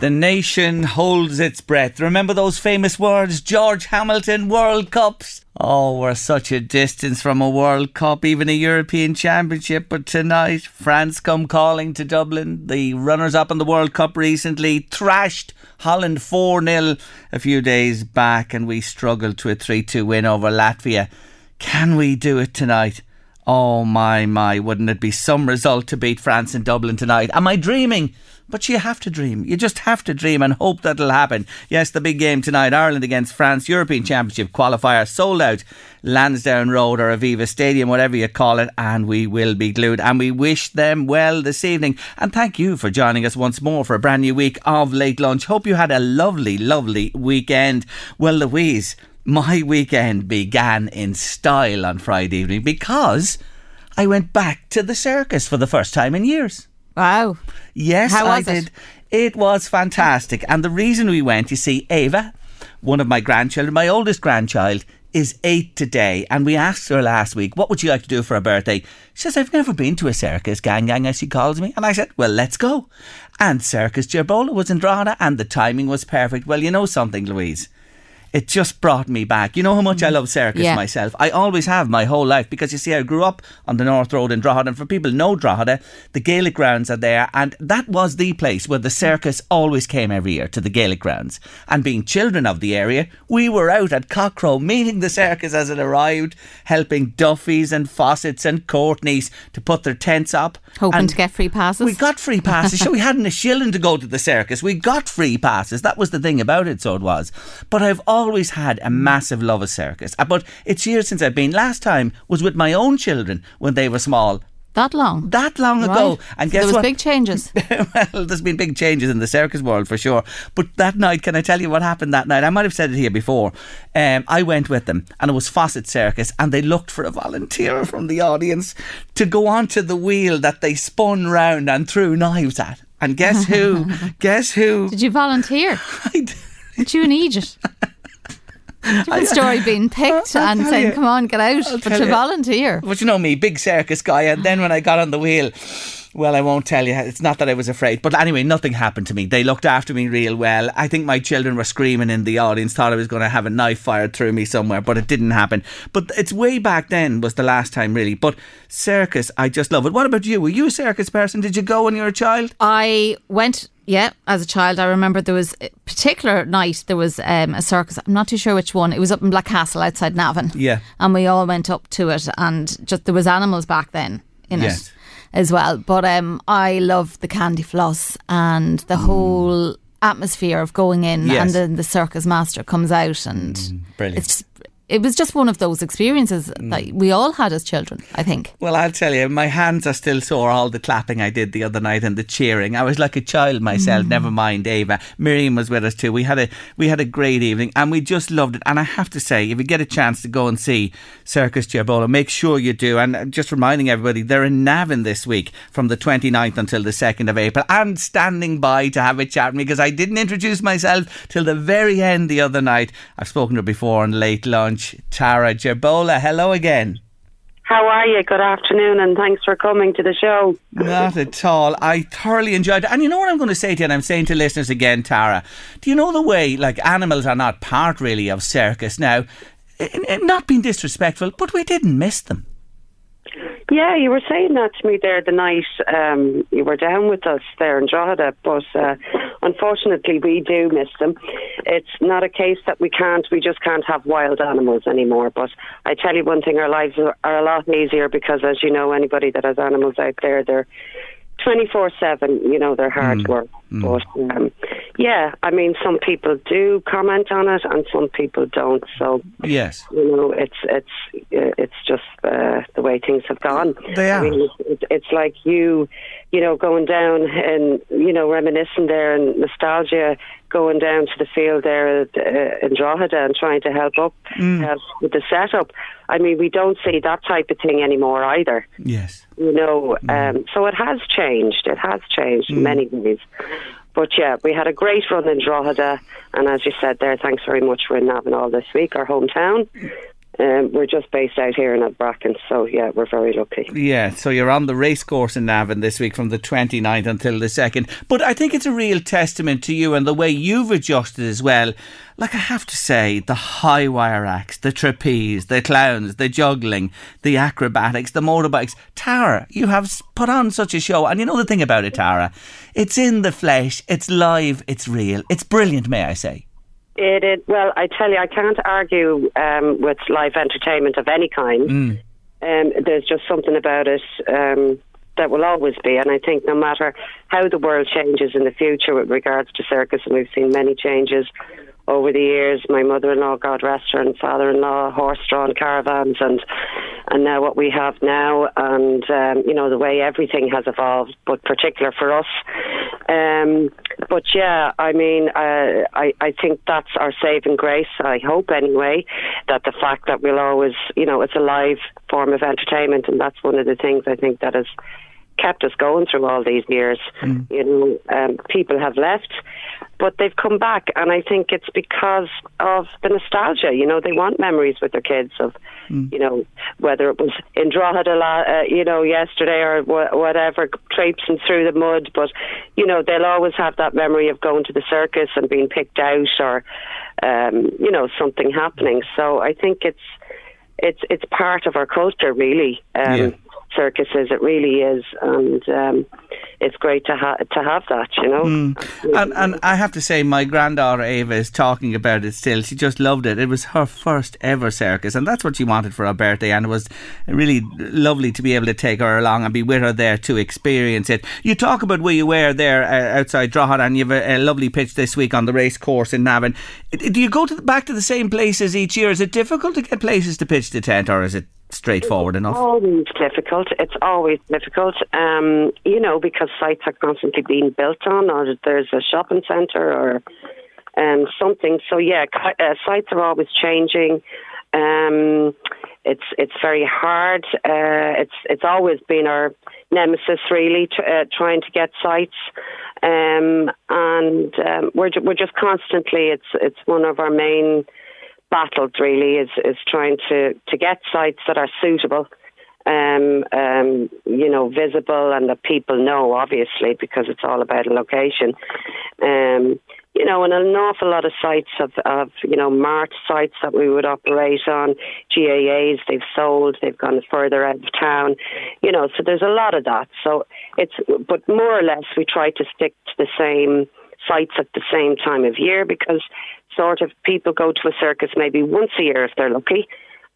The nation holds its breath. Remember those famous words, George Hamilton, World Cups? Oh, we're such a distance from a World Cup, even a European Championship. But tonight, France come calling to Dublin. The runners up in the World Cup recently thrashed Holland 4 0 a few days back, and we struggled to a 3 2 win over Latvia. Can we do it tonight? Oh my, my, wouldn't it be some result to beat France in Dublin tonight? Am I dreaming? But you have to dream. You just have to dream and hope that'll happen. Yes, the big game tonight, Ireland against France, European Championship qualifier, sold out, Lansdowne Road or Aviva Stadium, whatever you call it, and we will be glued. And we wish them well this evening. And thank you for joining us once more for a brand new week of Late Lunch. Hope you had a lovely, lovely weekend. Well, Louise, my weekend began in style on Friday evening because I went back to the circus for the first time in years. Wow. Yes, How I was it? did. It was fantastic. And the reason we went, you see, Ava, one of my grandchildren, my oldest grandchild, is eight today. And we asked her last week, what would you like to do for a birthday? She says, I've never been to a circus, gang gang, as she calls me. And I said, well, let's go. And Circus Gerbola was in Drogheda and the timing was perfect. Well, you know something, Louise? It just brought me back. You know how much I mm. love circus Yeah. myself. I always have my whole life because you see, I grew up on the North Road in Drogheda, and for people who know Drogheda, the Gaelic grounds are there, and that was the place where the circus always came every year to the Gaelic grounds. And being children of the area, we were out at Cockcrow meeting the circus as it arrived, helping Duffys and Fossett's and Courtneys to put their tents up. Hoping And to get free passes. we got free passes. so we hadn't a shilling to go to the circus. We got free passes. That was the thing about it, so it was. But I've always had a massive love of circus. Uh, But it's years since I've been. Last time was with my own children when they were small. that long. That long ago. And So guess there was what? big changes. well, there's been big changes in the circus world for sure. But that night, can I tell you what happened that night? I might have said it here before. Um, I went with them, and it was Fossett Circus, and they looked for a volunteer from the audience to go onto the wheel that they spun round and threw knives at. And guess who? guess who? Did you volunteer? I d- Weren't you an Egypt? Different story being picked I'll and saying, you. come on, get out. But to you. volunteer. But you know me, big circus guy. And then when I got on the wheel, well, I won't tell you. It's not that I was afraid. But anyway, nothing happened to me. They looked after me real well. I think my children were screaming in the audience, thought I was going to have a knife fired through me somewhere, but it didn't happen. But it's way back then was the last time, really. But circus, I just love it. What about you? Were you a circus person? Did you go when you were a child? I went, yeah, as a child. I remember there was a particular night, there was um, a circus. I'm not too sure which one. It was up in Blackcastle outside Navan. Yeah. And we all went up to it and just there was animals back then in Yes. it as well. But um, I love the candy floss and the whole atmosphere of going in Mm. Yes. and then the circus master comes out and brilliant. it's just, it was just one of those experiences mm. that we all had as children, I think. Well, I'll tell you, my hands are still sore. All the clapping I did the other night and the cheering. I was like a child myself. Mm. Never mind Ava. Miriam was with us too. We had a we had a great evening and we just loved it. And I have to say, if you get a chance to go and see Circus Gerbola, make sure you do. And just reminding everybody, they're in Navan this week from the 29th until the 2nd of April. And standing by to have a chat with me because I didn't introduce myself till the very end the other night. I've spoken to her before on late lunch. Tara Gerbola, hello again. How are you? Good afternoon, and thanks for coming to the show. Not at all. I thoroughly enjoyed it. And you know what I'm going to say to you, and I'm saying to listeners again, Tara, do you know the way, like, animals are not part really of circus now? Not being disrespectful, but we didn't miss them. Yeah, you were saying that to me there the night um, you were down with us there in Drogheda, but uh, unfortunately we do miss them. It's not a case that we can't, we just can't have wild animals anymore. But I tell you one thing, our lives are, are a lot easier because, as you know, anybody that has animals out there, they're 24 7, you know, they're hard Mm. work. But um, yeah, I mean, some people do comment on it and some people don't. So, Yes. you know, it's it's uh, it's just uh, the way things have gone. They are. I mean, it's, it's like you, you know, going down and you know reminiscing there and nostalgia, going down to the field there at, uh, in Drogheda and trying to help up Mm. uh, with the setup. I mean, we don't see that type of thing anymore either. Yes. You know, um, so it has changed. It has changed in many ways. But yeah, we had a great run in Drogheda, and as you said there, thanks very much. We're in Navanall this week, our hometown. Um, we're just based out here in Bracken, so yeah, we're very lucky. Yeah, so you're on the racecourse in Navan this week from the 29th until the 2nd. But I think it's a real testament to you and the way you've adjusted as well. Like, I have to say, the high wire acts, the trapeze, the clowns, the juggling, the acrobatics, the motorbikes. Tara, you have put on such a show. And you know the thing about it, Tara? It's in the flesh, it's live, it's real. It's brilliant, may I say. It, it well, I tell you, I can't argue um, with live entertainment of any kind. Um, there's just something about it um, that will always be, and I think no matter how the world changes in the future with regards to circus, and we've seen many changes over the years. My mother-in-law, God rest her, father-in-law, horse-drawn caravans, and and now what we have now, and um, you know the way everything has evolved, but particular for us. Um, but yeah, I mean, uh, I I think that's our saving grace. I hope anyway that the fact that we'll always, you know, it's a live form of entertainment, and that's one of the things I think that has kept us going through all these years. You know, um, people have left, but they've come back, and I think it's because of the nostalgia. You know, they want memories with their kids of, you know, whether it was in Drogheda, uh, you know, yesterday or wha- whatever, traipsing through the mud. But you know, they'll always have that memory of going to the circus and being picked out, or um, you know, something happening. So I think it's it's it's part of our culture, really. Um, Yeah. Circuses, it really is, and um, it's great to ha- to have that, you know. And, and I have to say, my granddaughter Ava is talking about it still. She just loved it. It was her first ever circus, and that's what she wanted for her birthday. And it was really lovely to be able to take her along and be with her there to experience it. You talk about where you were there uh, outside Drogheda, and you have a, a lovely pitch this week on the race course in Navan. Do you go to the, back to the same places each year? Is it difficult to get places to pitch the tent, or is it straightforward enough? always difficult. It's always difficult, um, you know, because sites are constantly being built on, or there's a shopping centre or um, something. So yeah, uh, sites are always changing. Um, it's it's very hard. Uh, it's it's always been our nemesis, really, tr- uh, trying to get sites. Um, and um, we're we're just constantly. It's it's one of our main battles really is is trying to to get sites that are suitable um um you know visible and that people know obviously because it's all about a location. Um you know and an awful lot of sites of of you know marked sites that we would operate on. GAAs they've sold they've gone further out of town. You know so there's a lot of that. So it's but more or less we try to stick to the same sites at the same time of year because sort of people go to a circus maybe once a year if they're lucky.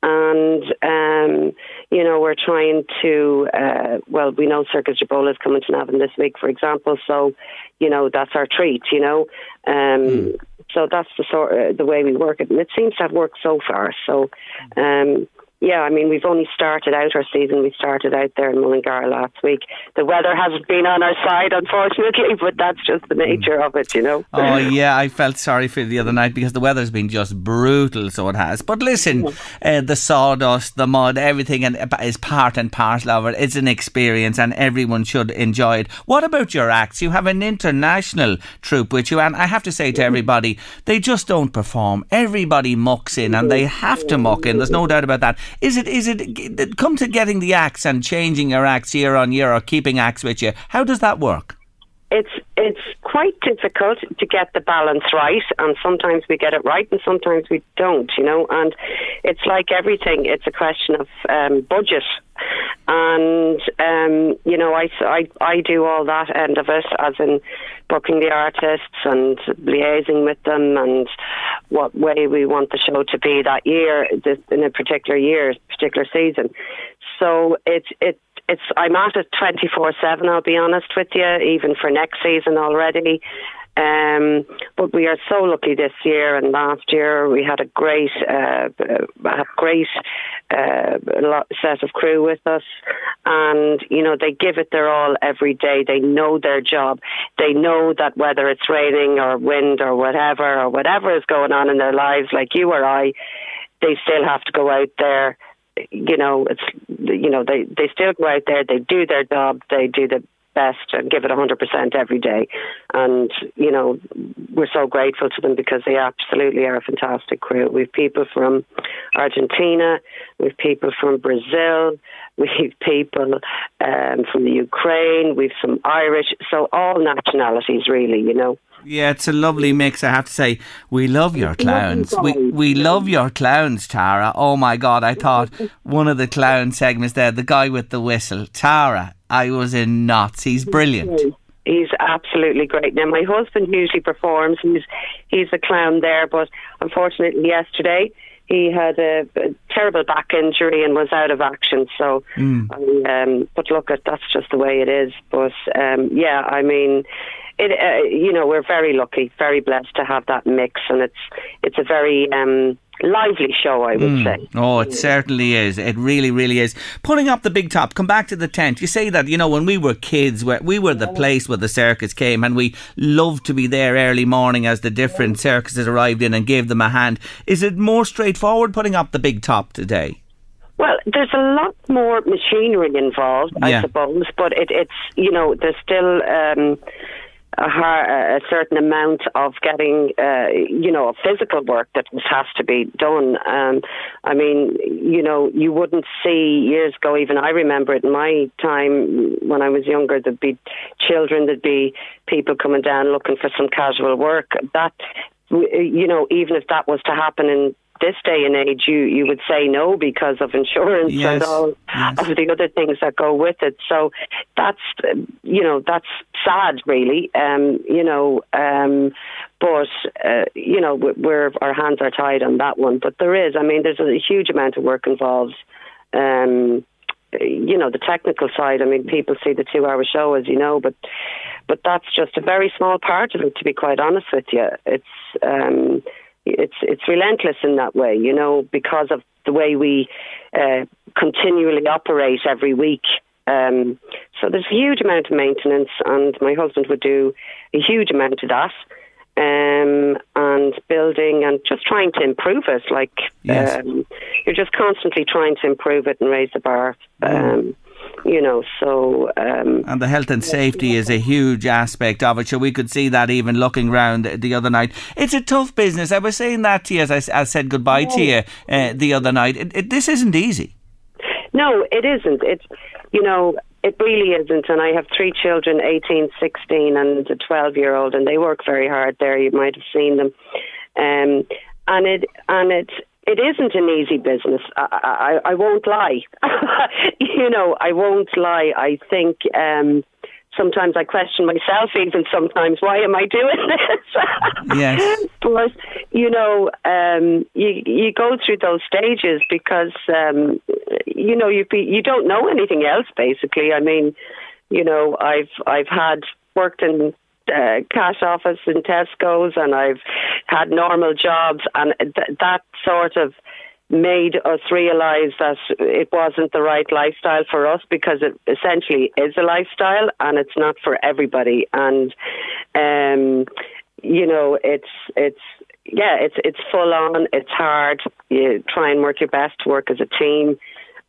And um, you know we're trying to uh, well we know Circus Gerbola is coming to Navan this week for example so you know that's our treat you know? Um, so that's the sort uh, the way we work it. And it seems to have worked so far so um, yeah, I mean, we've only started out our season. We started out there in Mullingar last week. The weather hasn't been on our side, unfortunately, but that's just the nature of it, you know. Oh yeah, I felt sorry for you the other night because the weather's been just brutal, so it has. But listen, uh, the sawdust, the mud, everything and is part and parcel of it. It's an experience, and everyone should enjoy it. What about your acts? You have an international troupe with you, and I have to say to everybody, they just don't perform. Everybody mucks in, and they have to muck in. There's no doubt about that. Is it? Is it? Come to getting the acts and changing your acts year on year, or keeping acts with you. How does that work? It's it's quite difficult to get the balance right, and sometimes we get it right, and sometimes we don't. You know, and it's like everything; it's a question of um, budget. And um, you know, I, I I do all that end of it, as in booking the artists and liaising with them, and what way we want the show to be that year, in a particular year, particular season. So it's it it's I'm at it twenty four seven. I'll be honest with you, even for next season already. Um, but we are so lucky this year and last year we had a great, uh, a great uh, set of crew with us, and you know they give it their all every day. They know their job. They know that whether it's raining or wind or whatever or whatever is going on in their lives, like you or I, they still have to go out there you know, it's you know they they still go out there, they do their job, they do the best and give it 100% every day. And, you know, we're so grateful to them because they absolutely are a fantastic crew. We've people from Argentina, we've people from Brazil, we've people um, from the Ukraine, we've some Irish, so all nationalities really, you know. Yeah, it's a lovely mix. I have to say, we love your clowns. We we love your clowns, Tara. Oh my God! I thought one of the clown segments there, the guy with the whistle, Tara. I was in knots. He's brilliant. He's absolutely great. Now, my husband usually performs. He's he's a clown there, but unfortunately, yesterday he had a, a, terrible back injury and was out of action. So, mm. I, um, but look, at that's just the way it is. But um, yeah, I mean, it, uh, you know, we're very lucky, very blessed to have that mix, and it's it's a very um, lively show, I would mm. say. Oh, it certainly is. It really, really is. Pulling up the big top, come back to the tent. You say that, you know, when we were kids, we were the place where the circus came and we loved to be there early morning as the different circuses arrived in and gave them a hand. Is it more straightforward putting up the big top today? Well, there's a lot more machinery involved, I yeah. suppose, but it, it's, you know, there's still. Um, a, a, certain amount of getting, uh, you know, physical work that has to be done. Um, I mean, you know, you wouldn't see years ago. Even I remember it in my time when I was younger. There'd be children, there'd be people coming down looking for some casual work. That you know, even if that was to happen in this day and age, you, you would say no because of insurance yes. and all yes. of the other things that go with it. So that's, you know, that's sad, really. Um, you know, um, but uh, you know, we're our hands are tied on that one. But there is, I mean, there's a huge amount of work involved. Um, you know the technical side. I mean, people see the two-hour show, as you know, but but that's just a very small part of it. To be quite honest with you, it's um, it's it's relentless in that way, you know, because of the way we uh, continually operate every week. Um, so there's a huge amount of maintenance, and my husband would do a huge amount of that. Um, and building and just trying to improve it. Like yes. um, you're just constantly trying to improve it and raise the bar. Um, you know, so. Um, and the health and safety is a huge aspect of it. So we could see that even looking around the other night. It's a tough business. I was saying that to you as I, I said goodbye to you uh, the other night. It, it, this isn't easy. No, it isn't. It's, you know, it really isn't. And I have three children 18, 16, and a 12 year old, and they work very hard there. You might have seen them. Um, and it and it's it isn't an easy business. I, I, I won't lie. you know, I won't lie. I think um, sometimes I question myself. Even sometimes, why am I doing this? yes. But you know, um, you you go through those stages because um, you know you be, you don't know anything else. Basically, I mean, you know, I've I've had worked in uh, cash office in Tesco's, and I've had normal jobs, and th- that sort of made us realise that it wasn't the right lifestyle for us because it essentially is a lifestyle and it's not for everybody. And um, you know, it's it's yeah, it's it's full on. It's hard. You try and work your best work as a team.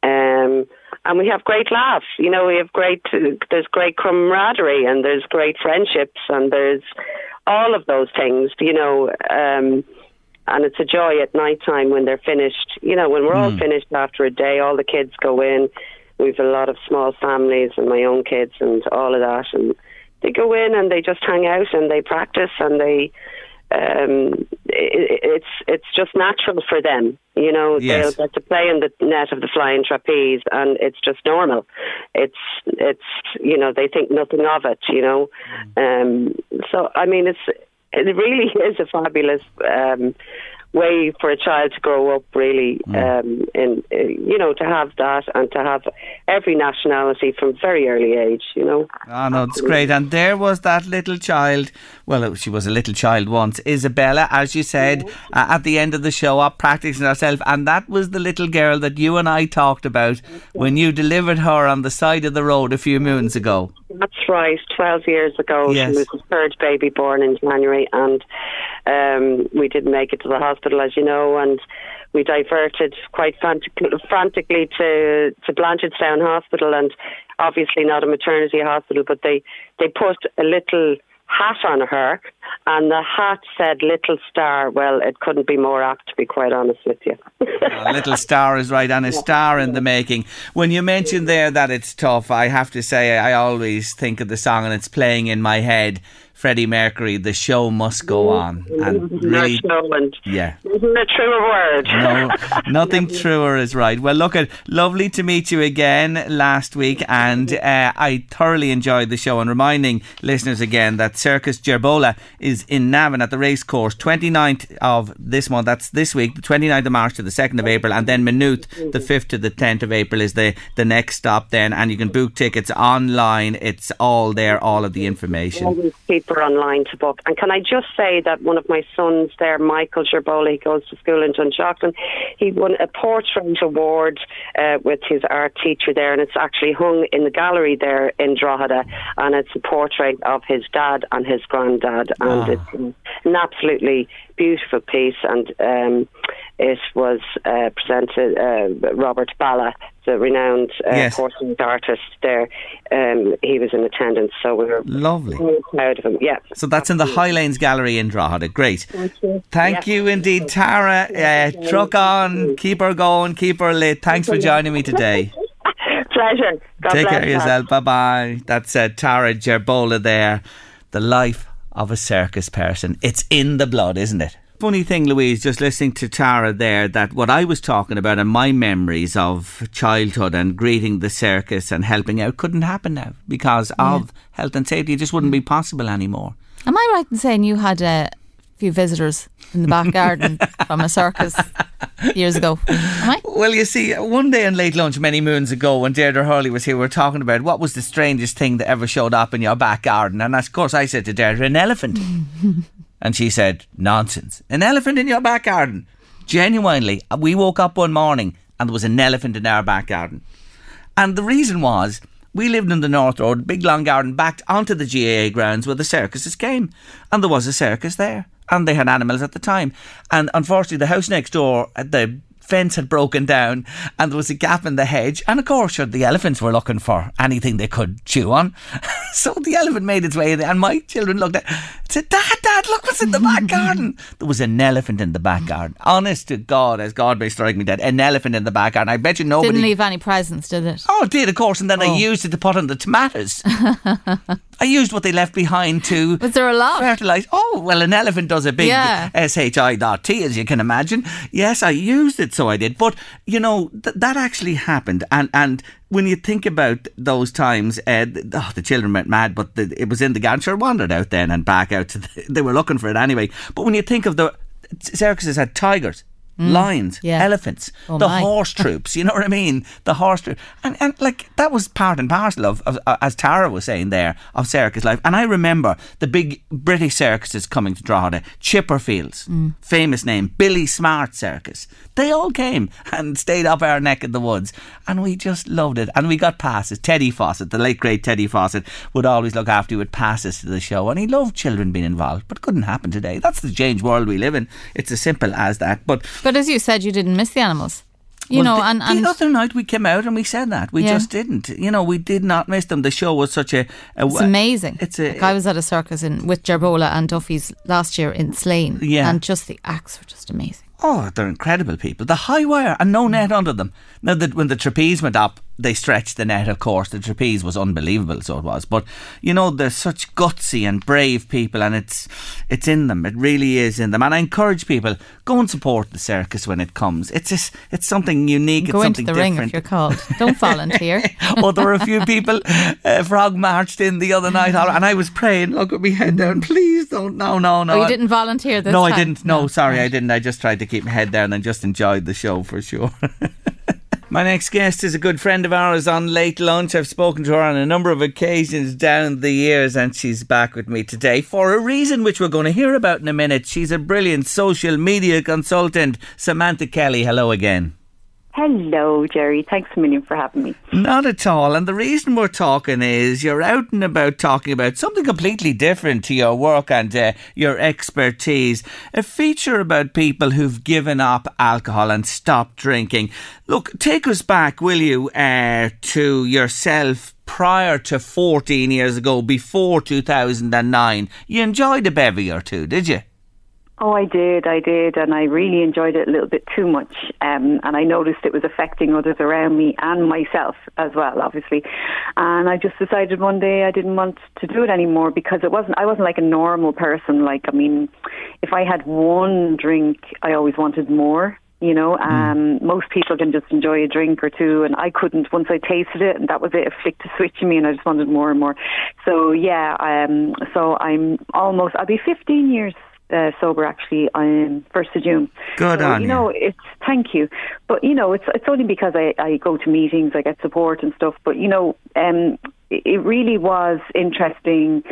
Um, and we have great laughs. You know, we have great, there's great camaraderie and there's great friendships and there's all of those things, you know, um, and it's a joy at night time when they're finished. You know, when we're mm. all hmm. finished after a day, all the kids go in. We've a lot of small families and my own kids and all of that, and they go in and they just hang out and they practice and they um, it, it's it's just natural for them. You know, Yes. they'll get to play in the net of the flying trapeze, and it's just normal. It's it's you know they think nothing of it. You know, um, so I mean it's it really is a fabulous. Um, way for a child to grow up really um in uh, you know to have that and to have every nationality from very early age you know Oh no, it's great. And there was that little child. Well, she was a little child once, Isabella, as you said, uh, at the end of the show, up practicing herself, and that was the little girl that you and I talked about when you delivered her on the side of the road a few moons ago. That's right. Twelve years ago, Yes. she was the third baby born in January, and um, we didn't make it to the hospital, as you know, and we diverted quite frantic- frantically to to Blanchardstown Hospital, and obviously not a maternity hospital, but they they put a little hat on her, and the hat said "Little Star." Well, it couldn't be more apt, to be quite honest with you. A little star is right, and a star in the making. When you mentioned there that it's tough, I have to say I always think of the song and it's playing in my head. Freddie Mercury, the show must go on, and really, and yeah. isn't a truer word. No, nothing truer is right. Well, look, at lovely to meet you again last week, and uh, I thoroughly enjoyed the show. And reminding listeners again that Circus Gerbola is in Navan at the racecourse, 29th of this month. That's this week, the 29th of March to the 2nd of April, and then Maynooth, the 5th to the 10th of April, is the the next stop. Then, and you can book tickets online. It's all there, all of the information. People online to book. And can I just say that one of my sons there, Michael Gerbola, he goes to school in Dunshaughlin, he won a portrait award uh, with his art teacher there, and it's actually hung in the gallery there in Drogheda, and it's a portrait of his dad and his granddad, and it's an absolutely beautiful piece, and um, it was uh, presented uh, Robert Ballagh, the renowned uh, Yes. artist there. Um, he was in attendance, so we were Lovely. very proud of him. Yeah. So that's in the Highlanes Gallery in Drogheda. Great. Thank Yeah. you indeed, Tara. Uh, truck on, keep her going, keep her lit. Thanks for joining me today. Pleasure. God Take care of yourself. Bye bye. That's uh, Tara Gerbola there. The life of a circus person. It's in the blood, isn't it? Funny thing, Louise, just listening to Tara there, that what I was talking about and my memories of childhood and greeting the circus and helping out couldn't happen now because of health and safety. It just wouldn't be mm. possible anymore. Am I right in saying you had a few visitors in the back garden from a circus years ago? Am I? Well, you see, one day in late lunch many moons ago, when Deirdre Hurley was here, we were talking about what was the strangest thing that ever showed up in your back garden. And of course, I said to Deirdre, an elephant. and she said, nonsense. An elephant in your back garden? Genuinely, we woke up one morning and there was an elephant in our back garden. And the reason was we lived in the North Road, big long garden, backed onto the GAA grounds where the circuses came. And there was a circus there. And they had animals at the time. And unfortunately, the house next door, uh, the fence had broken down and there was a gap in the hedge. And of course, sure, the elephants were looking for anything they could chew on. so the elephant made its way in. And my children looked at said, Dad, Dad, look what's in the back garden. There was an elephant in the back garden. Honest to God, as God may strike me dead, an elephant in the back garden. I bet you nobody. Didn't leave any presents, did it? Oh, it did, of course, and then I oh. used it to put on the tomatoes. I used what they left behind to Was there a lot? fertilise. Oh, well, an elephant does a big Yeah. S-H-I-T, as you can imagine. Yes, I used it, so I did. But, you know, th- that actually happened. And, and when you think about those times, uh, oh, the children went mad, but the, it was in the garden. Wandered out then and back out. To the, they were looking for it anyway. But when you think of the circuses had tigers, lions, yeah. elephants, Oh, the my. horse troops. You know what I mean? The horse troop, and and like that was part and parcel of, of uh, as Tara was saying there of circus life. And I remember the big British circuses coming to Drogheda, Chipperfields, Mm. famous name, Billy Smart Circus. They all came and stayed up our neck in the woods, and we just loved it. And we got passes. Teddy Fossett, the late great Teddy Fossett, would always look after you with passes to the show, and he loved children being involved. But couldn't happen today. That's the changed world we live in. It's as simple as that. But But as you said, you didn't miss the animals. You well, know, the, and, the other night we came out and we said that we Yeah. just didn't. You know, we did not miss them. The show was such a. a it's amazing. It's a. like I was at a circus in with Gerbola and Duffy's last year in Slane. Yeah. And just the acts were just amazing. oh, they're incredible people. The high wire and no net under them. Now that when the trapeze went up, they stretched the net, of course. The trapeze was unbelievable, so it was. But you know, they're such gutsy and brave people, and it's it's in them. It really is in them. And I encourage people go and support the circus when it comes. It's just, it's something unique. Go it's into something the different. ring if you're called. Don't volunteer. well, there were a few people. Uh, Frog marched in the other night, and I was praying, look at me head down, please don't. No, no, no. oh, you didn't volunteer this no, time? I didn't. No, sorry, I didn't. I just tried to keep my head down and just enjoyed the show for sure. My next guest is a good friend of ours on Late Lunch. I've spoken to her on a number of occasions down the years, and she's back with me today for a reason which we're going to hear about in a minute. She's a brilliant social media consultant. Samantha Kelly, hello again. Hello, Gerry. Thanks a million for having me. Not at all. And the reason we're talking is you're out and about talking about something completely different to your work and uh, your expertise. A feature about people who've given up alcohol and stopped drinking. Look, take us back, will you, uh, to yourself prior to 14 years ago, before 2009. You enjoyed a bevy or two, did you? Oh, I did, I did, and I really enjoyed it a little bit too much. Um, and I noticed it was affecting others around me and myself as well, obviously. And I just decided one day I didn't want to do it anymore because it wasn't. I wasn't like a normal person. Like, I mean, if I had one drink, I always wanted more. You know, um, most people can just enjoy a drink or two, and I couldn't. Once I tasted it, and that was it, it flicked a switch in me, and I just wanted more and more. So yeah, um, so I'm almost. I'll be 15 years uh, sober actually on first of June. Good so, on you. know, it's thank you, but you know, it's it's only because I I go to meetings, I get support and stuff. But you know, um, it, really was interesting.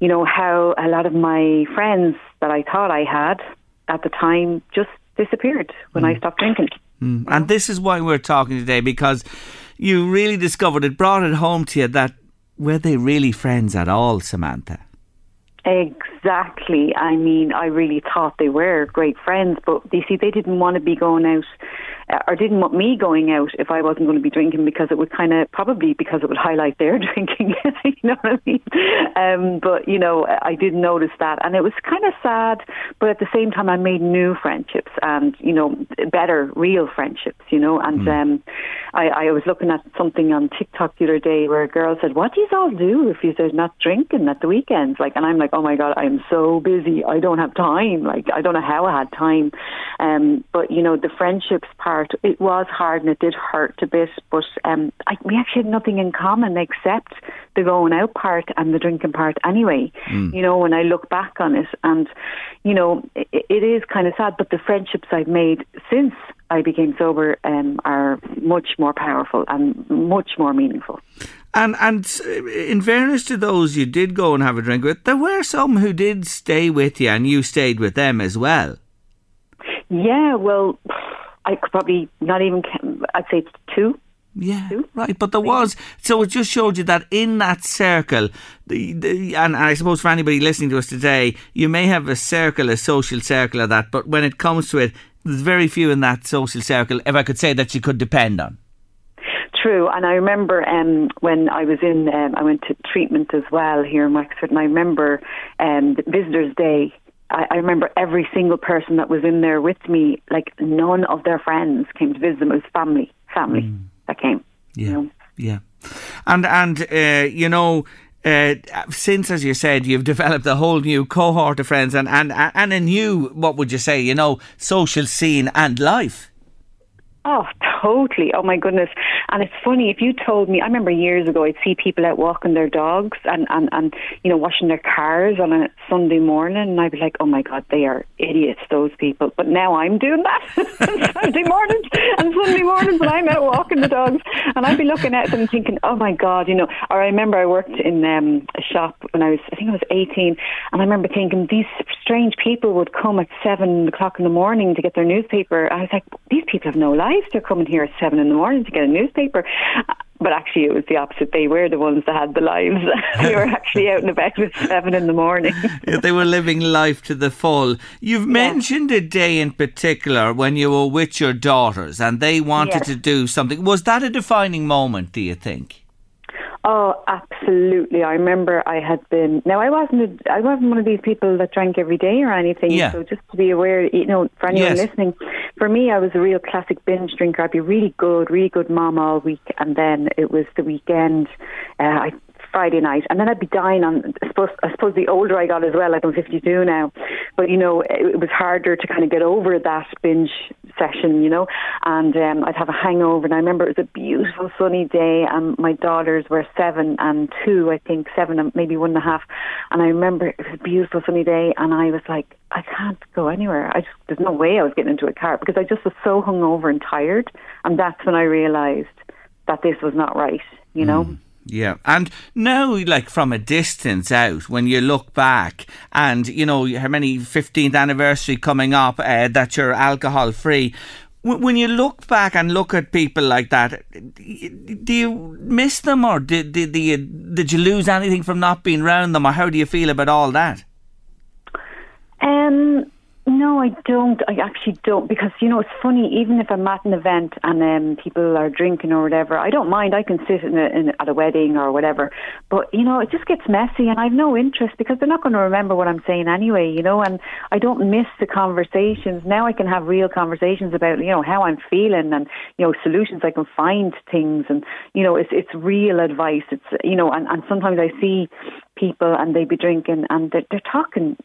You know how a lot of my friends that I thought I had at the time just disappeared when I stopped drinking. Mm. And this is why we're talking today because you really discovered it, brought it home to you that were they really friends at all, Samantha? Exactly. I mean, I really thought they were great friends, but you see, they didn't want to be going out, uh, or didn't want me going out if I wasn't going to be drinking because it would kind of probably because it would highlight their drinking. you know what I mean? Um, but you know, I did notice that, and it was kind of sad. But at the same time, I made new friendships, and you know, better, real friendships. You know, and um, I, I was looking at something on TikTok the other day where a girl said, "What do you all do if you're not drinking at the weekends?" Like, and I'm like, "Oh my god, I'm so busy. I don't have time. Like, I don't know how I had time." Um, but you know, the friendships part, it was hard and it did hurt a bit. But um, I, we actually had nothing in common except the going out part and the drinking part. Anyway, you know, when I look back on it, and you know, it, it is kind of sad. But the friendships I've made since I became sober um, are much more powerful and much more meaningful. And and in fairness to those you did go and have a drink with, there were some who did stay with you, and you stayed with them as well. Yeah, well, I could probably not even. I'd say two. Yeah, right. But there was, so it just showed you that in that circle, the, the, and I suppose for anybody listening to us today, you may have a circle, a social circle of that, but when it comes to it, there's very few in that social circle, if I could say, that you could depend on. True, and I remember um, when I was in, um, I went to treatment as well here in Wexford, and I remember um, Visitors' Day. I, I remember every single person that was in there with me, like none of their friends came to visit them. It was family, family that came. Yeah, You know? yeah, and and uh, you know. Uh, since, as you said, you've developed a whole new cohort of friends and, and, and a new, what would you say, you know, social scene and life. Oh, totally. Oh my goodness. And it's funny, if you told me, I remember years ago, I'd see people out walking their dogs and, and, and you know, washing their cars on a Sunday morning, and I'd be like, oh my God, they are idiots, those people. But now I'm doing that Sunday mornings and Sunday mornings when I'm out walking the dogs, and I'd be looking at them thinking, oh my God, you know. Or I remember I worked in um, a shop when I was, I think I was 18, and I remember thinking these strange people would come at seven o'clock in the morning to get their newspaper. I was like, these people have no lives. They're coming here at seven in the morning to get a newspaper. But actually, it was the opposite. They were the ones that had the lives. they were actually out and about at seven in the morning. they were living life to the full. You've mentioned a day in particular when you were with your daughters and they wanted Yes. to do something. Was that a defining moment, do you think? Oh, absolutely. I remember I had been. Now, I wasn't. A, I wasn't one of these people that drank every day or anything. Yeah. So just to be aware, you know, for anyone Yes. listening, for me, I was a real classic binge drinker. I'd be really good, really good mom all week, and then it was the weekend. Uh, I Friday night, and then I'd be dying on. I suppose, I suppose the older I got as well, like I'm 52 now, but you know, it, was harder to kind of get over that binge session, you know, and um, I'd have a hangover. And I remember it was a beautiful sunny day, and my daughters were seven and two, I think, seven and maybe one and a half. And I remember it was a beautiful sunny day, and I was like, I can't go anywhere. I just there's no way I was getting into a car because I just was so hungover and tired, and that's when I realised that this was not right, you know. Yeah, and now, like from a distance out, when you look back, and you know how many 15th anniversary coming up uh, that you're alcohol free. When you look back and look at people like that, do you miss them, or did did, did, you, did you lose anything from not being around them, or how do you feel about all that? Um, no, I don't. I actually don't because you know it's funny. Even if I'm at an event and um, people are drinking or whatever, I don't mind. I can sit in, a, in at a wedding or whatever. But you know, it just gets messy, and I've no interest because they're not going to remember what I'm saying anyway. You know, and I don't miss the conversations. Now I can have real conversations about you know how I'm feeling and you know solutions I can find things, and you know it's it's real advice. It's you know, and and sometimes I see people and they be drinking and they're, they're talking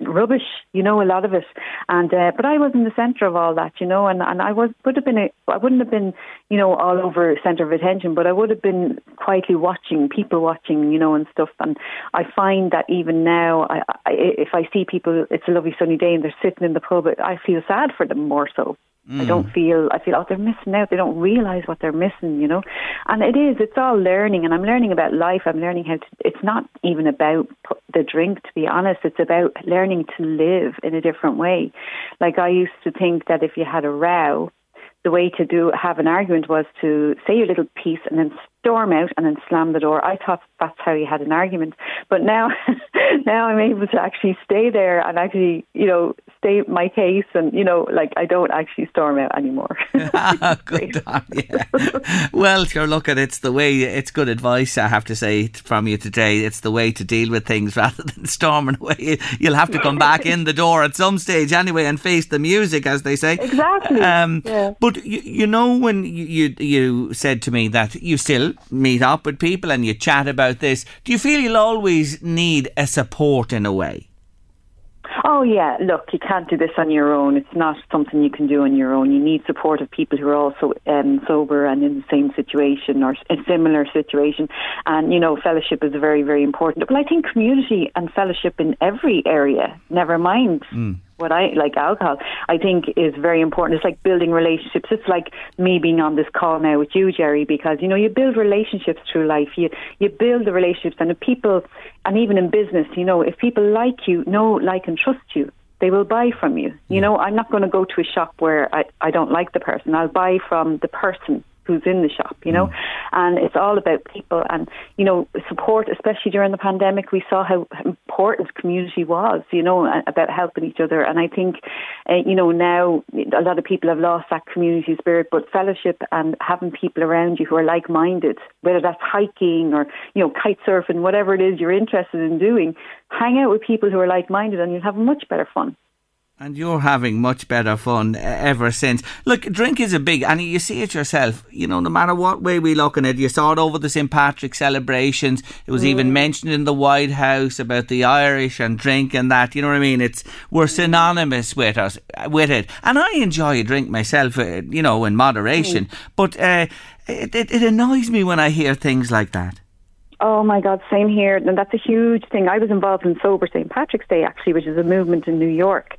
rubbish, you know, a lot of it. And uh, but I was in the centre of all that, you know, and, and I was would have been a, I wouldn't have been, you know, all over centre of attention, but I would have been quietly watching, people watching, you know, and stuff. And I find that even now, I, I, if I see people, it's a lovely sunny day and they're sitting in the pub, I feel sad for them more so. I don't feel, I feel, oh, they're missing out. They don't realise what they're missing, you know. And it is, it's all learning. And I'm learning about life. I'm learning how to, it's not even about the drink, to be honest. It's about learning to live in a different way. Like I used to think that if you had a row, the way to do have an argument was to say your little piece and then storm out and then slam the door. I thought that's how you had an argument, but now, now I'm able to actually stay there and actually, you know, state my case and you know, like I don't actually storm out anymore. good on you. Well, sure, look at it's the way. It's good advice, I have to say from you today. It's the way to deal with things rather than storming away. You'll have to come back in the door at some stage anyway and face the music, as they say. Exactly. Um, Yeah. But you, you know when you you said to me that you still meet up with people and you chat about this. Do you feel you'll always need a support in a way? Oh yeah, look, you can't do this on your own. It's not something you can do on your own. You need support of people who are also um, sober and in the same situation or a similar situation. And you know, fellowship is very, very important. But I think community and fellowship in every area, never mind what I like alcohol, I think is very important. It's like building relationships. It's like me being on this call now with you, Gerry, because you know you build relationships through life. You you build the relationships, and the people, and even in business, you know, if people like you, know, like, and trust you. They will buy from you. You mm. know, I'm not going to go to a shop where I, I don't like the person. I'll buy from the person who's in the shop, you know, and it's all about people and, you know, support, especially during the pandemic. We saw how important community was, you know, about helping each other. And I think, uh, you know, now a lot of people have lost that community spirit, but fellowship and having people around you who are like minded, whether that's hiking or, you know, kite surfing, whatever it is you're interested in doing, hang out with people who are like minded and you'll have much better fun. And you're having much better fun ever since. Look, drink is a big, and you see it yourself. You know, no matter what way we look at it, you saw it over the St Patrick's celebrations. It was even mentioned in the White House about the Irish and drink and that. You know what I mean? It's we're synonymous with us with it, and I enjoy a drink myself. Uh, you know, in moderation, but uh, it, it it annoys me when I hear things like that. Oh my God, same here. And that's a huge thing. I was involved in Sober St. Patrick's Day, actually, which is a movement in New York.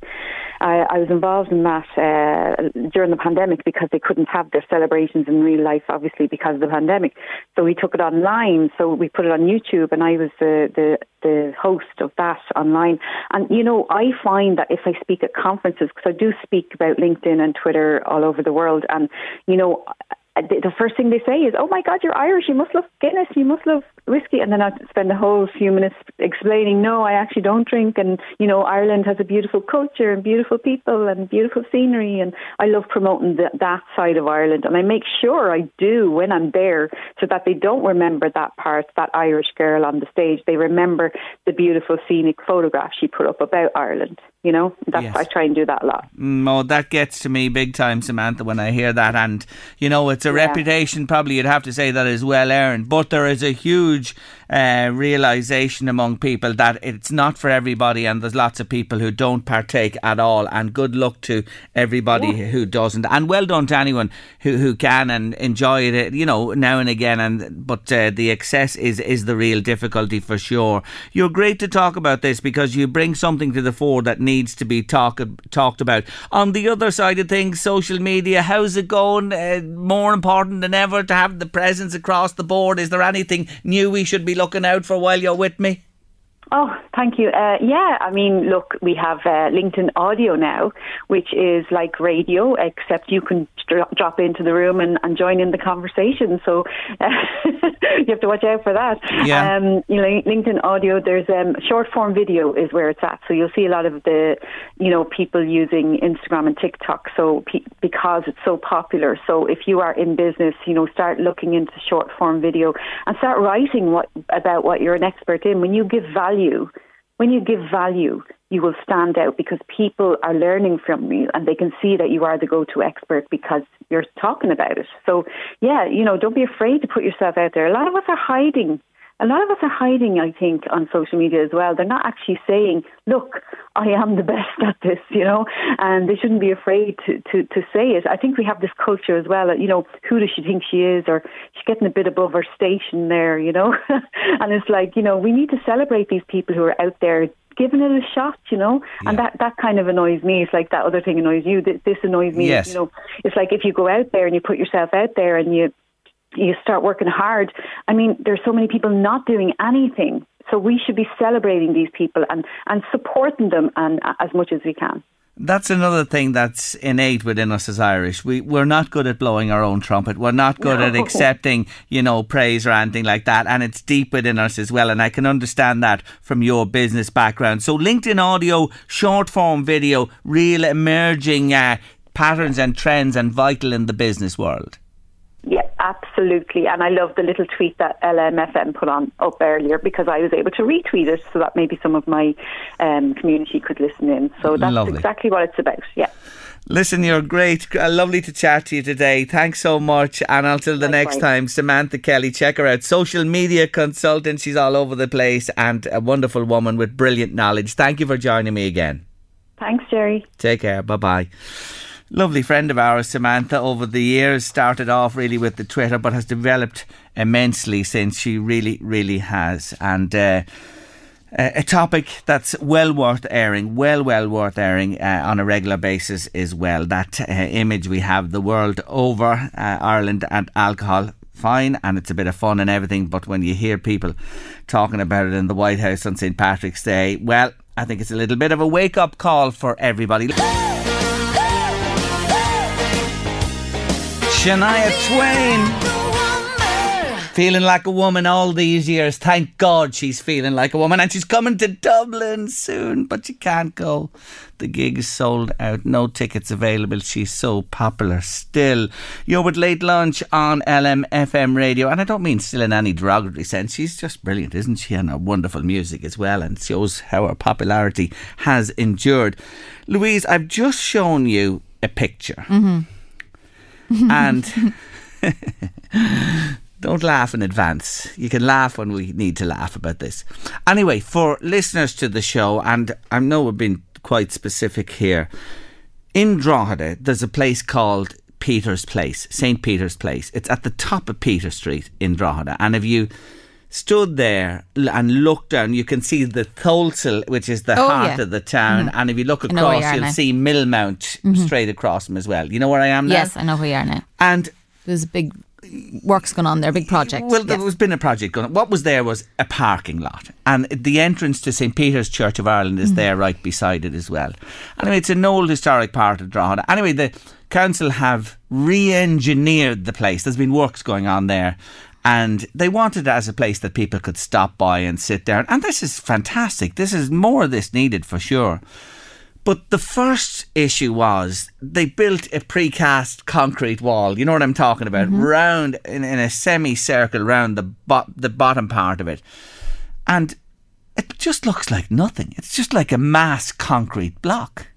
I, I was involved in that uh, during the pandemic because they couldn't have their celebrations in real life, obviously, because of the pandemic. So we took it online. So we put it on YouTube, and I was the, the, the host of that online. And, you know, I find that if I speak at conferences, because I do speak about LinkedIn and Twitter all over the world, and, you know, the first thing they say is, "Oh my God, you're Irish. You must love Guinness. You must love whiskey." And then I spend the whole few minutes explaining, "No, I actually don't drink." And you know, Ireland has a beautiful culture and beautiful people and beautiful scenery, and I love promoting the, that side of Ireland. And I make sure I do when I'm there, so that they don't remember that part, that Irish girl on the stage. They remember the beautiful scenic photograph she put up about Ireland. You know, that's Yes. I try and do that a lot. Mm, oh, that gets to me big time, Samantha, when I hear that. And, you know, it's a Yeah. reputation, probably you'd have to say, that is well earned. But there is a huge uh, realization among people that it's not for everybody, and there's lots of people who don't partake at all. And good luck to everybody who doesn't. And well done to anyone who, who can and enjoy it, you know, now and again. And But uh, the excess is, is the real difficulty for sure. You're great to talk about this because you bring something to the fore that needs to be talk, talked about. On the other side of things, social media, how's it going? Uh, more important than ever to have the presence across the board. Is there anything new we should be looking out for while you're with me? Oh, thank you. Uh, yeah, I mean, look, we have uh, LinkedIn Audio now, which is like radio, except you can dro- drop into the room and, and join in the conversation. So uh, you have to watch out for that. Yeah. Um, you know, LinkedIn Audio, there's um, short form video is where it's at. So you'll see a lot of the, you know, people using Instagram and TikTok. So pe- because it's so popular. So if you are in business, you know, start looking into short form video and start writing what about what you're an expert in. When you give value, when you give value, you will stand out because people are learning from you and they can see that you are the go-to expert because you're talking about it. So, yeah, you know, don't be afraid to put yourself out there. A lot of us are hiding. A lot of us are hiding, I think, on social media as well. They're not actually saying, look, I am the best at this, you know, and they shouldn't be afraid to, to, to say it. I think we have this culture as well, you know, who does she think she is? Or she's getting a bit above her station there, you know. and it's like, you know, we need to celebrate these people who are out there giving it a shot, you know, and that that kind of annoys me. It's like that other thing annoys you. This, this annoys me. Yes. You know, it's like if you go out there and you put yourself out there and you you start working hard. I mean, there's so many people not doing anything. So we should be celebrating these people and, and supporting them and as much as we can. That's another thing that's innate within us as Irish. We we're not good at blowing our own trumpet. We're not good at accepting, you know, praise or anything like that. And it's deep within us as well. And I can understand that from your business background. So LinkedIn audio, short form video, real emerging uh, patterns and trends and vital in the business world. Absolutely. And I love the little tweet that LMFM put on up earlier because I was able to retweet it so that maybe some of my um, community could listen in. So that's Lovely. exactly what it's about. Yeah. Listen, you're great. Uh, Lovely to chat to you today. Thanks so much. And until the next time, Samantha Kelly, check her out. Social media consultant. She's all over the place and a wonderful woman with brilliant knowledge. Thank you for joining me again. Thanks, Gerry. Take care. Bye bye. Lovely friend of ours, Samantha, over the years started off really with the Twitter, but has developed immensely since she really, really has. And uh, a topic that's well worth airing, well, well worth airing uh, on a regular basis as well. That uh, image we have the world over, uh, Ireland and alcohol. Fine, and it's a bit of fun and everything, but when you hear people talking about it in the White House on St. Patrick's Day, well, I think it's a little bit of a wake up call for everybody. Shania Twain. Feeling like a woman all these years. Thank God she's feeling like a woman. And she's coming to Dublin soon, but you can't go. The gig is sold out. No tickets available. She's so popular still. You're with Late Lunch on LMFM radio. And I don't mean still in any derogatory sense. She's just brilliant, isn't she? And her wonderful music as well. And shows how her popularity has endured. Louise, I've just shown you a picture. Mm-hmm. and don't laugh in advance. You can laugh when we need to laugh about this. Anyway, for listeners to the show, and I know we've been quite specific here, in Drogheda, there's a place called Peter's Place, St. Peter's Place. It's at the top of Peter Street in Drogheda. And if you stood there and looked down, you can see the Tholsel, which is the Oh, heart yeah. of the town. Mm-hmm. And if you look where across, you you'll now. see Millmount mm-hmm. straight across them as well. You know where I am now? Yes, I know who you are now. And There's a big works going on there, big project. well, there was been a project going. on. What was there was a parking lot, and the entrance to St Peter's Church of Ireland is mm-hmm. there, right beside it as well. Anyway, it's an old historic part of Drogheda. Anyway, the council have re-engineered the place. There's been works going on there. And they wanted it as a place that people could stop by and sit down. And this is fantastic. This is more of this needed for sure. But the first issue was they built a precast concrete wall. You know what I'm talking about? Mm-hmm. Round in, in a semicircle round the bo- the bottom part of it, and it just looks like nothing. It's just like a mass concrete block,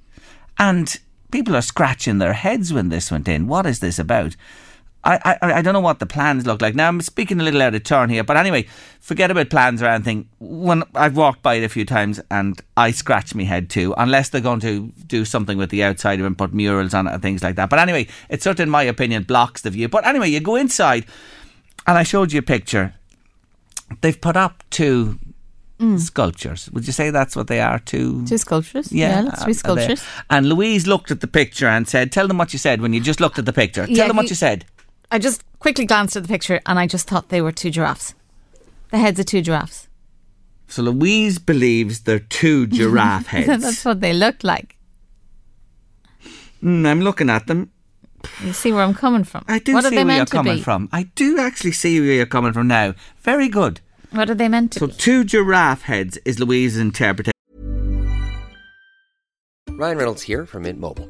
and people are scratching their heads when this went in. What is this about? I, I, I don't know what the plans look like. Now, I'm speaking a little out of turn here, but anyway, forget about plans or anything. When I've walked by it a few times and I scratch my head too, unless they're going to do something with the outside of it and put murals on it and things like that. But anyway, it sort of, in my opinion, blocks the view. But anyway, you go inside, and I showed you a picture. They've put up two sculptures. Would you say that's what they are? Two Two sculptures. Yeah, uh, three sculptures. And Louise looked at the picture and said, "Tell them what you said when you just looked at the picture. Tell Yeah, them what you- you said." I just quickly glanced at the picture and I just thought they were two giraffes. The heads of two giraffes. So Louise believes they're two giraffe heads. That's what they look like. Mm, I'm looking at them. You see where I'm coming from. I do what are see they where you're coming be? from. I do actually see where you're coming from now. Very good. What are they meant to So be? two giraffe heads is Louise's interpretation. Ryan Reynolds here from Mint Mobile.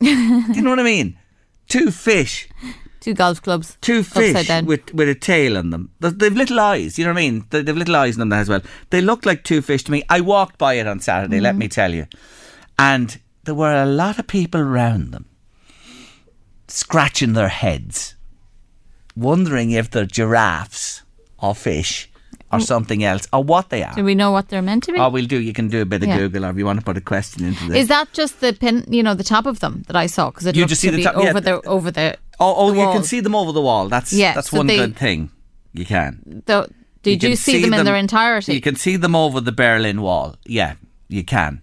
Do you know what I mean? Two fish. Two golf clubs. Two fish with with a tail on them. They- They've little eyes. You know what I mean? They- They've little eyes on them as well. They look like two fish to me. I walked by it on Saturday. Let mm-hmm. me tell you, and there were a lot of people around them, scratching their heads, wondering if they're giraffes or fish or something else or what they are. Do we know what they're meant to be? Oh, we'll do. You can do a bit of Yeah. Google, or if you want to put a question into this. Is that just the pin? You know, the top of them that I saw because it You just see the top- yeah. over the over the. oh, oh, the you can see them over the wall. That's Yeah, that's so one they- good thing. You can. The, did you, can see, them in their entirety? You can see them over the Berlin Wall. Yeah, you can.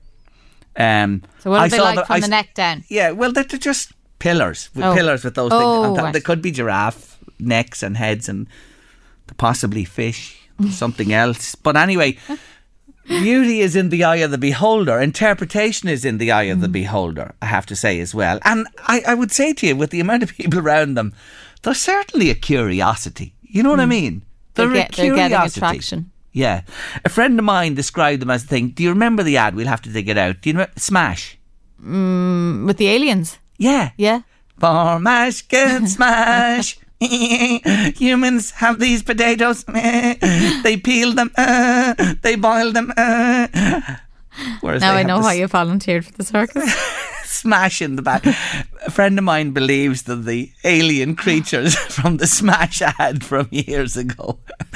Um, so what are I they like the- from I the neck down? Yeah, well, they're, they're just pillars with Oh. pillars with those Oh, things. right. They could be giraffe necks and heads, and possibly fish, something else. But anyway. Beauty is in the eye of the beholder. Interpretation is in the eye Mm. of the beholder, I have to say as well. And I, I would say to you, with the amount of people around them, there's certainly a curiosity. You know what I mean? Mm. They They're a get- they're getting curiosity. attraction. Yeah. A friend of mine described them as a thing. Do you remember the ad? We'll have to dig it out. Do you remember? Smash. With the aliens? Yeah. Yeah. For mash, get smash. Humans have these potatoes. they peel them. uh, they boil them. uh. Whereas Now I know why you volunteered for the circus. smash in the back. A friend of mine believes that the alien creatures from the Smash ad from years ago.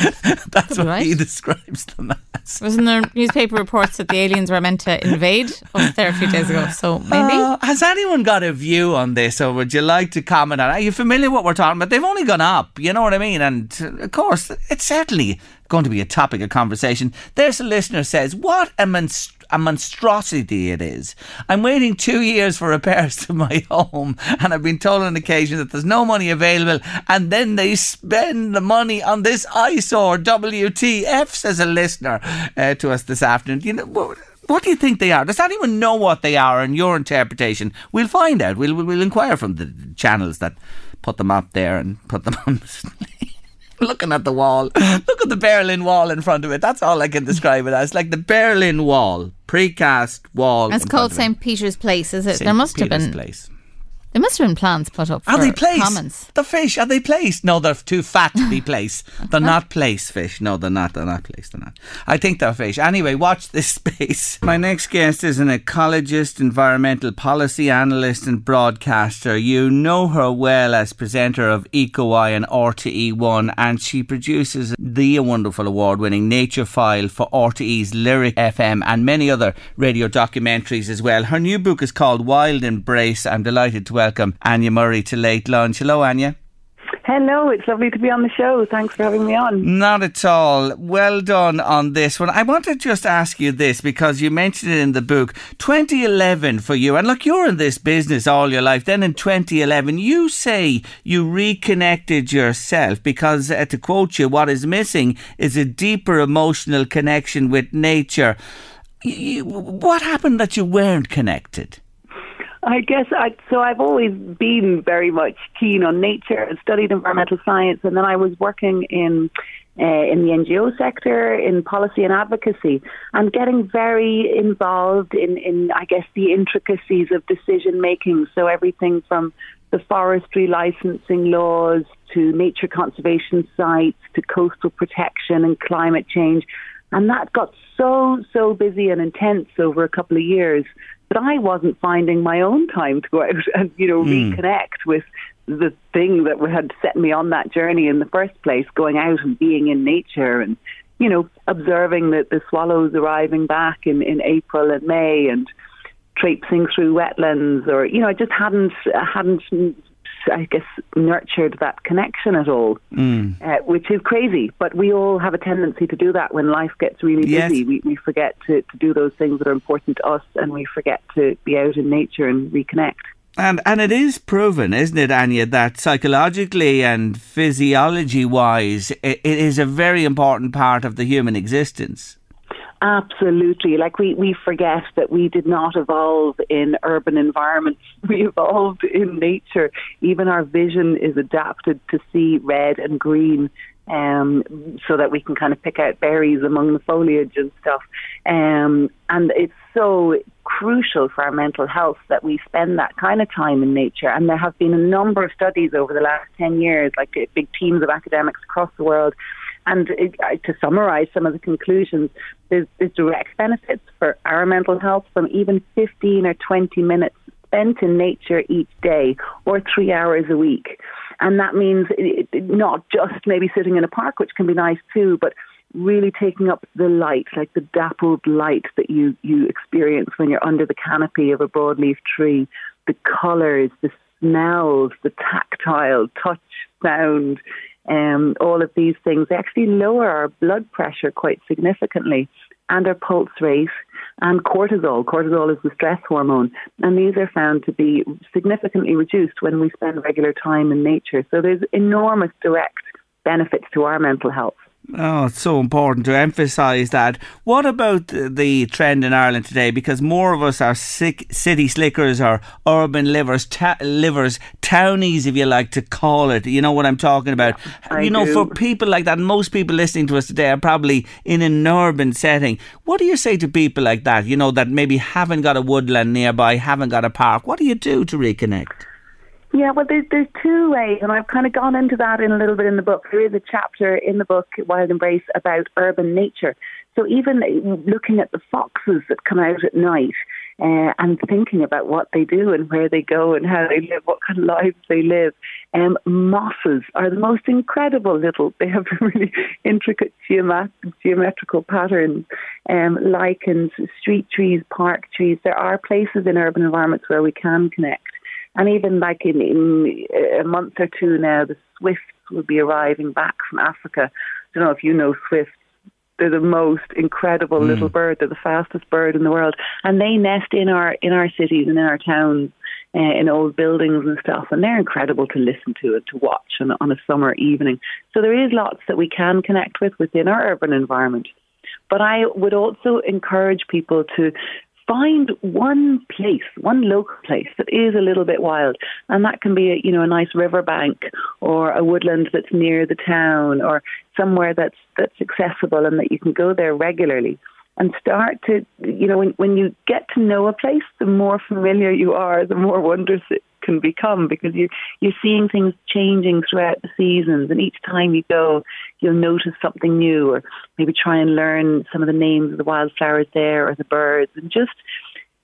That's what right. he describes them as. Wasn't there newspaper reports that the aliens were meant to invade us there a few days ago? So maybe. Uh, has anyone got a view on this, or would you like to comment on? it? Are you familiar with what we're talking about? They've only gone up. You know what I mean? And uh, of course, it's certainly going to be a topic of conversation. There's a listener says, "What a monst- a monstrosity it is! I'm waiting two years for repairs to my home, and I've been told on occasion that there's no money available, and then they spend the money on this eyesore." WTF says a listener uh, to us this afternoon. You know. What, what do you think they are? Does anyone know what they are in your interpretation? We'll find out. We'll, we'll, we'll inquire from the channels that put them up there and put them on. Looking at the wall. Look at the Berlin Wall in front of it. That's all I can describe it as. Like the Berlin Wall. Precast wall. It's called front of it. St. Peter's Place, is it? St. there must have Peter's been. Place. There must have been plans put up. Are for they placed? Commons. The fish, are they placed? No, they're too fat to be placed. They're not place fish. No, they're not. They're not placed. They're not. I think they're fish. Anyway, watch this space. My next guest is an ecologist, environmental policy analyst, and broadcaster. You know her well as presenter of EcoEye and RTE1, and she produces the wonderful award winning Nature File for RTE's Lyric FM and many other radio documentaries as well. Her new book is called Wild Embrace. I'm delighted to welcome Anja Murray to Late Lunch. Hello, Anja. Hello, it's lovely to be on the show. Thanks for having me on. Not at all. Well done on this one. I want to just ask you this because you mentioned it in the book. 2011 for you, and look, you're in this business all your life. Then in 2011, you say you reconnected yourself because, uh, to quote you, what is missing is a deeper emotional connection with nature. You, what happened that you weren't connected? I guess I so I've always been very much keen on nature and studied environmental science, and then I was working in uh, in the NGO sector in policy and advocacy, and getting very involved in in I guess the intricacies of decision making. So everything from the forestry licensing laws to nature conservation sites to coastal protection and climate change. And that got so, so busy and intense over a couple of years that I wasn't finding my own time to go out and, you know, hmm. reconnect with the thing that had set me on that journey in the first place, going out and being in nature and, you know, observing the, the swallows arriving back in, in April and May and traipsing through wetlands or, you know, I just hadn't, hadn't, I guess, nurtured that connection at all, uh, which is crazy. But we all have a tendency to do that when life gets really Yes. busy. We, we forget to, to do those things that are important to us and we forget to be out in nature and reconnect. And and it is proven, isn't it, Anja, that psychologically and physiology wise, it, it is a very important part of the human existence. Absolutely. Like we, we forget that we did not evolve in urban environments. We evolved in nature. Even our vision is adapted to see red and green um, so that we can kind of pick out berries among the foliage and stuff. Um, and it's so crucial for our mental health that we spend that kind of time in nature. And there have been a number of studies over the last 10 years, like big teams of academics across the world. And it, to summarize some of the conclusions, there's, there's direct benefits for our mental health from even 15 or 20 minutes spent in nature each day or three hours a week. And that means it, it, not just maybe sitting in a park, which can be nice too, but really taking up the light, like the dappled light that you, you experience when you're under the canopy of a broadleaf tree, the colours, the smells, the tactile touch, sound, um, all of these things, they actually lower our blood pressure quite significantly and our pulse rate and cortisol. Cortisol is the stress hormone, and these are found to be significantly reduced when we spend regular time in nature. So there's enormous direct benefits to our mental health. Oh, it's so important to emphasise that. What about the, trend in Ireland today? Because more of us are sick, city slickers or urban livers, ta- livers, townies, if you like to call it. You know what I'm talking about. I you know, do. for people like that, most people listening to us today are probably in an urban setting. What do you say to people like that? You know, that maybe haven't got a woodland nearby, haven't got a park. What do you do to reconnect? Yeah, well, there's, there's two ways, and I've kind of gone into that in a little bit in the book. There is a chapter in the book, Wild Embrace, about urban nature. So even looking at the foxes that come out at night, uh, and thinking about what they do and where they go and how they live, what kind of lives they live. Um, mosses are the most incredible little, they have really intricate geomet- geometrical patterns, um, lichens, street trees, park trees. There are places in urban environments where we can connect. And even like in, in a month or two now, the swifts will be arriving back from Africa. I don't know if you know swifts. They're the most incredible mm. little bird. They're the fastest bird in the world, and they nest in our in our cities and in our towns, uh, in old buildings and stuff. And they're incredible to listen to and to watch on, on a summer evening. So there is lots that we can connect with within our urban environment. But I would also encourage people to find one place, one local place that is a little bit wild, and that can be a, you know a nice riverbank or a woodland that's near the town or somewhere that's that's accessible and that you can go there regularly and start to you know when when you get to know a place the more familiar you are the more wondrous it can become because you you're seeing things changing throughout the seasons and each time you go you'll notice something new or maybe try and learn some of the names of the wildflowers there or the birds and just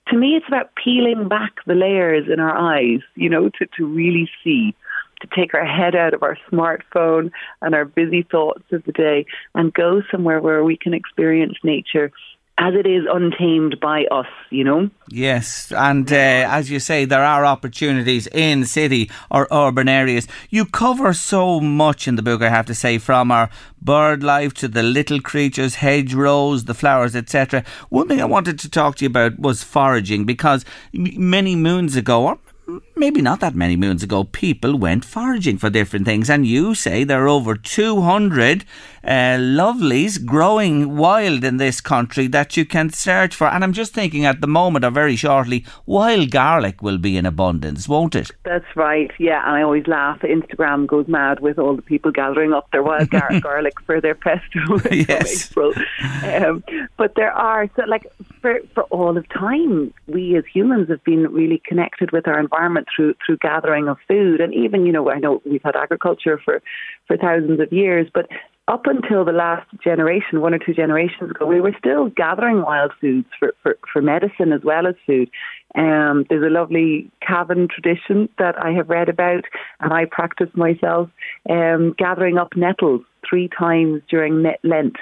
to me it's about peeling back the layers in our eyes you know to to really see to take our head out of our smartphone and our busy thoughts of the day and go somewhere where we can experience nature as it is untamed by us, you know? Yes, and uh, as you say, there are opportunities in city or urban areas. You cover so much in the book, I have to say, from our bird life to the little creatures, hedgerows, the flowers, etc. One thing I wanted to talk to you about was foraging because many moons ago, or maybe not that many moons ago, people went foraging for different things. And you say there are over 200 uh, lovelies growing wild in this country that you can search for. And I'm just thinking at the moment, or very shortly, wild garlic will be in abundance, won't it? That's right, yeah. And I always laugh. Instagram goes mad with all the people gathering up their wild gar- garlic for their festival in yes. April. Um, but there are, so like, for, for all of time, we as humans have been really connected with our environment through through gathering of food, and even you know I know we've had agriculture for for thousands of years, but up until the last generation, one or two generations ago, we were still gathering wild foods for, for, for medicine as well as food. Um, there's a lovely Cavan tradition that I have read about, and I practice myself, um, gathering up nettles three times during Lent.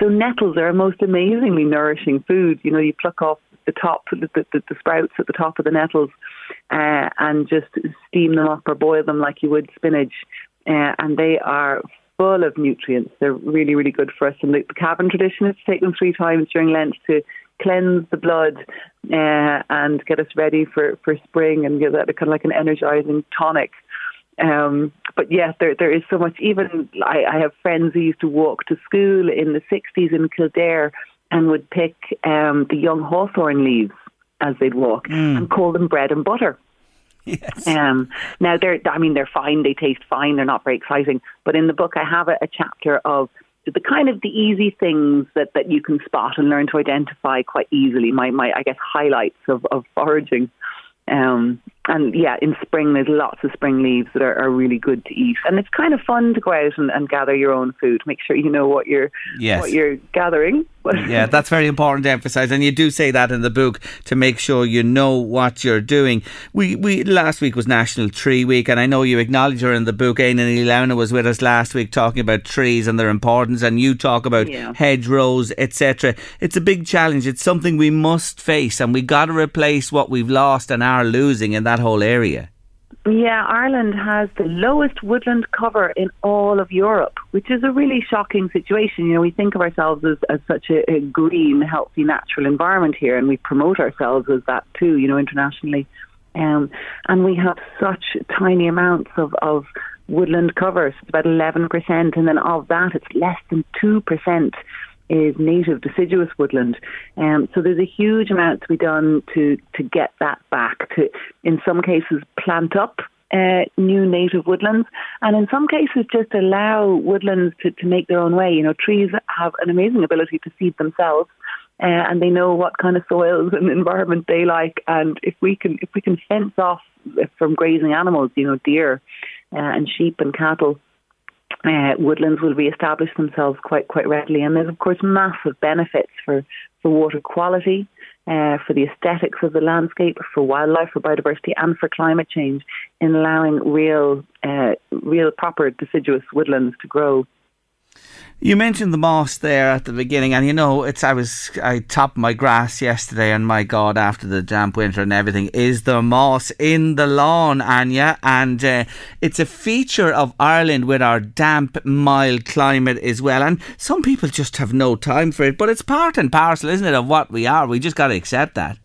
So nettles are a most amazingly nourishing food. You know, you pluck off the top, the, the, the sprouts at the top of the nettles, uh, and just steam them up or boil them like you would spinach. Uh, and they are full of nutrients. They're really, really good for us. And the, the Cavan tradition is to take them three times during Lent to cleanse the blood uh, and get us ready for, for spring and give that kind of like an energizing tonic. Um, but yes, there there is so much. Even I, I have friends who used to walk to school in the '60s in Kildare and would pick um, the young hawthorn leaves as they'd walk mm. and call them bread and butter. Yes. Um, now they're, I mean, they're fine. They taste fine. They're not very exciting. But in the book, I have a, a chapter of the kind of the easy things that, that you can spot and learn to identify quite easily. My, my I guess, highlights of, of foraging. Um, and yeah, in spring there's lots of spring leaves that are, are really good to eat, and it's kind of fun to go out and, and gather your own food. Make sure you know what you're yes. what you're gathering. yeah, that's very important to emphasise, and you do say that in the book to make sure you know what you're doing. We we last week was National Tree Week, and I know you acknowledge her in the book. Éanna Ní Lamhna was with us last week talking about trees and their importance, and you talk about yeah. hedgerows, etc. It's a big challenge. It's something we must face, and we got to replace what we've lost and are losing in that whole area. Yeah, Ireland has the lowest woodland cover in all of Europe, which is a really shocking situation. You know, we think of ourselves as, as such a, a green, healthy, natural environment here, and we promote ourselves as that too, you know, internationally. Um, and we have such tiny amounts of, of woodland cover, it's about 11%, and then of that, it's less than 2% is native deciduous woodland. Um, so there's a huge amount to be done to, to get that back, to, in some cases, plant up uh, new native woodlands, and in some cases just allow woodlands to, to make their own way. You know, trees have an amazing ability to feed themselves. Uh, and they know what kind of soils and environment they like, and if we can if we can fence off from grazing animals, you know, deer uh, and sheep and cattle, uh, woodlands will re-establish themselves quite quite readily. And there's of course massive benefits for for water quality. uh, for the aesthetics of the landscape, for wildlife, for biodiversity, and for climate change in allowing real, uh, real proper deciduous woodlands to grow. You mentioned the moss there at the beginning, and you know, it's I was I topped my grass yesterday, and my God, after the damp winter and everything, is the moss in the lawn, Anja, and uh, it's a feature of Ireland with our damp, mild climate as well. And some people just have no time for it, but it's part and parcel, isn't it, of what we are? We just got to accept that.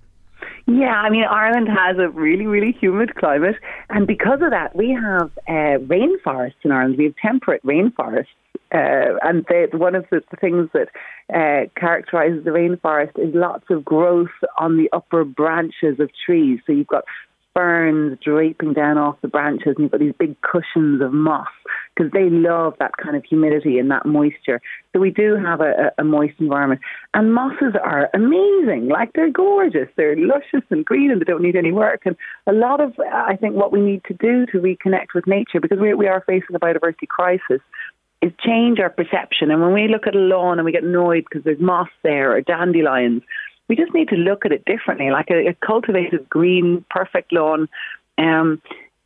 Yeah, I mean, Ireland has a really, really humid climate, and because of that, we have uh, rainforests in Ireland. We have temperate rainforests uh, and they, one of the, things that uh, characterises the rainforest is lots of growth on the upper branches of trees. So you've got ferns draping down off the branches, and you've got these big cushions of moss because they love that kind of humidity and that moisture. So we do have a, a, moist environment. And mosses are amazing. Like they're gorgeous. They're luscious and green and they don't need any work. And a lot of, I think, what we need to do to reconnect with nature, because we, we are facing a biodiversity crisis, is change our perception. And when we look at a lawn and we get annoyed because there's moss there or dandelions, we just need to look at it differently. Like a, a cultivated green, perfect lawn um,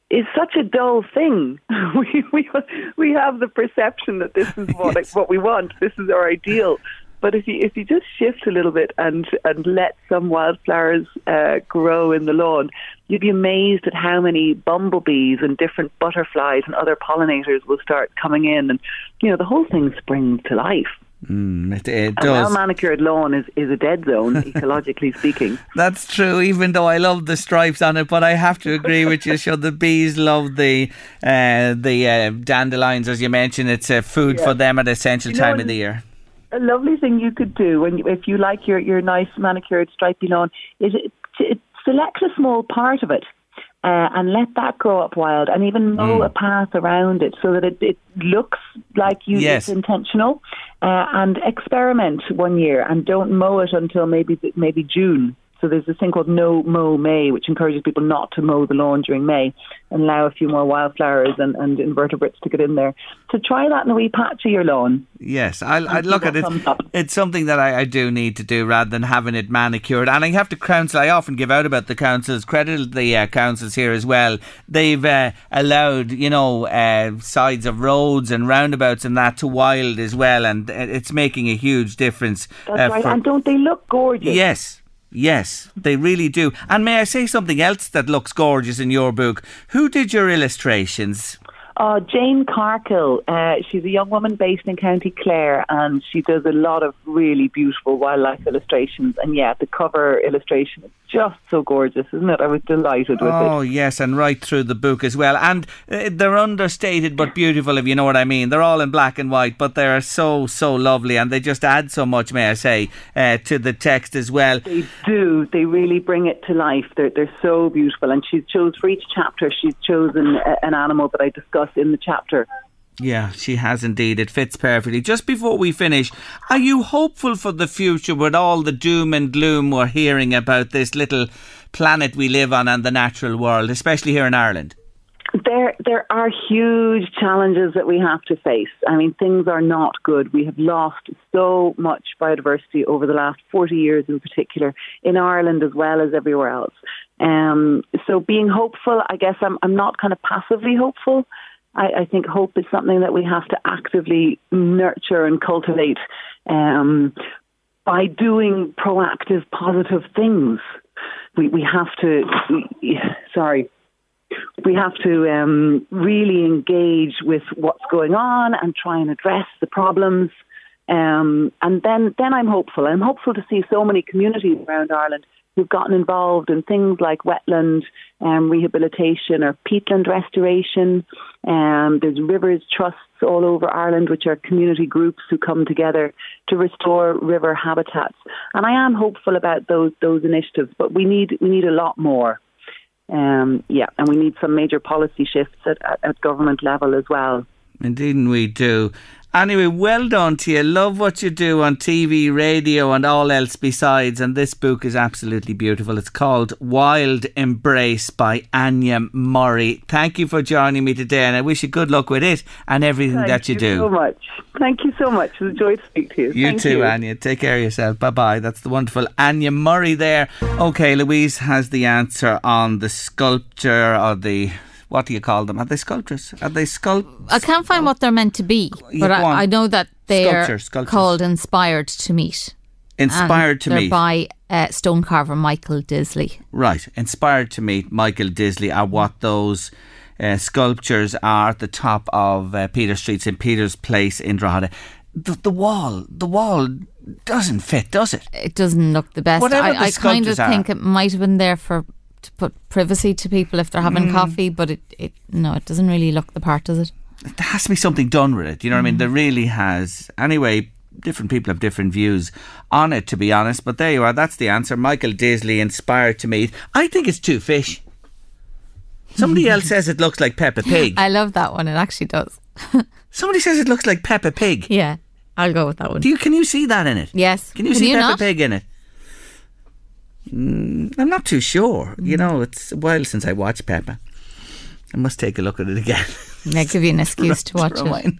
is such a dull thing. we, we we have the perception that this is what yes. what we want. This is our ideal. But if you if you just shift a little bit and and let some wildflowers uh, grow in the lawn, you'd be amazed at how many bumblebees and different butterflies and other pollinators will start coming in, and you know the whole thing springs to life. Mm, it, it a well manicured lawn is, is a dead zone, ecologically speaking. That's true, even though I love the stripes on it, but I have to agree with you. So the bees love the uh, the uh, dandelions, as you mentioned. It's a food yeah. for them at essential you know, time of the year a lovely thing you could do when you, if you like your, your nice manicured stripy lawn is it, it select a small part of it uh, and let that grow up wild and even mow mm. a path around it so that it, it looks like you yes. it's intentional uh, and experiment one year and don't mow it until maybe maybe June so there's this thing called No Mow May, which encourages people not to mow the lawn during May and allow a few more wildflowers and, and invertebrates to get in there. So try that in a wee patch of your lawn. Yes, I, I look at it. It's something that I, I, do need to do rather than having it manicured. And I have to counsel. I often give out about the councils. Credit the uh, councils here as well. They've uh, allowed you know uh, sides of roads and roundabouts and that to wild as well, and it's making a huge difference. That's uh, right. And don't they look gorgeous? Yes. Yes, they really do. And may I say something else that looks gorgeous in your book? Who did your illustrations? Uh, Jane Carkill. Uh, she's a young woman based in County Clare, and she does a lot of really beautiful wildlife illustrations. And yeah, the cover illustration is just so gorgeous, isn't it? I was delighted with oh, it. Oh yes, and right through the book as well. And uh, they're understated but beautiful, if you know what I mean. They're all in black and white, but they are so so lovely, and they just add so much, may I say, uh, to the text as well. They do. They really bring it to life. They're they're so beautiful, and she's chose for each chapter. She's chosen a, an animal that I discuss in the chapter. Yeah, she has indeed. It fits perfectly. Just before we finish, are you hopeful for the future with all the doom and gloom we're hearing about this little planet we live on and the natural world, especially here in Ireland? There, there are huge challenges that we have to face. I mean, things are not good. We have lost so much biodiversity over the last 40 years, in particular, in Ireland as well as everywhere else. Um, so, being hopeful, I guess I'm, I'm not kind of passively hopeful. I, I think hope is something that we have to actively nurture and cultivate um, by doing proactive, positive things. We, we have to, sorry, we have to um, really engage with what's going on and try and address the problems. Um, and then, then I'm hopeful. I'm hopeful to see so many communities around Ireland who've gotten involved in things like wetland um, rehabilitation or peatland restoration. Um, there's rivers trusts all over Ireland, which are community groups who come together to restore river habitats. And I am hopeful about those those initiatives, but we need we need a lot more. Um, yeah, and we need some major policy shifts at, at, at government level as well. Indeed, we do. Anyway, well done to you. Love what you do on TV, radio, and all else besides. And this book is absolutely beautiful. It's called Wild Embrace by Anja Murray. Thank you for joining me today, and I wish you good luck with it and everything Thank that you, do. Thank you do. so much. Thank you so much. It was a joy to speak to you. You Thank too, you. Anja. Take care of yourself. Bye bye. That's the wonderful Anja Murray there. Okay, Louise has the answer on the sculpture or the. What do you call them? Are they sculptures? Are they sculpt? I can't find what they're meant to be, but. I, I know that they're sculptures. called Inspired to Meet. Inspired to meet. by uh, stonecarver Michael Disley. Right. Inspired to meet Michael Disley are what those uh, sculptures are at the top of uh, Peter Street, St. Peter's Place in Drogheda. The, the wall, the wall doesn't fit, does it? It doesn't look the best. Whatever I, the I kind of are. think it might have been there for to put privacy to people if they're having Mm. coffee, but it, it no, it doesn't really look the part, does it? there has to be something done with it. You know what I mean? There really has. Anyway, different people have different views on it, to be honest. But there you are. That's the answer. Michael Disley inspired to meet. I think it's two fish. Somebody else says it looks like Peppa Pig. I love that one. It actually does. Somebody says it looks like Peppa Pig. Yeah, I'll go with that one. Do you? Can you see that in it? yes. Can you see Peppa not? Pig in it? Mm, I'm not too sure. You Mm. know, it's a while since I watched Peppa. I must take a look at it again. Yeah, give you an excuse to watch it.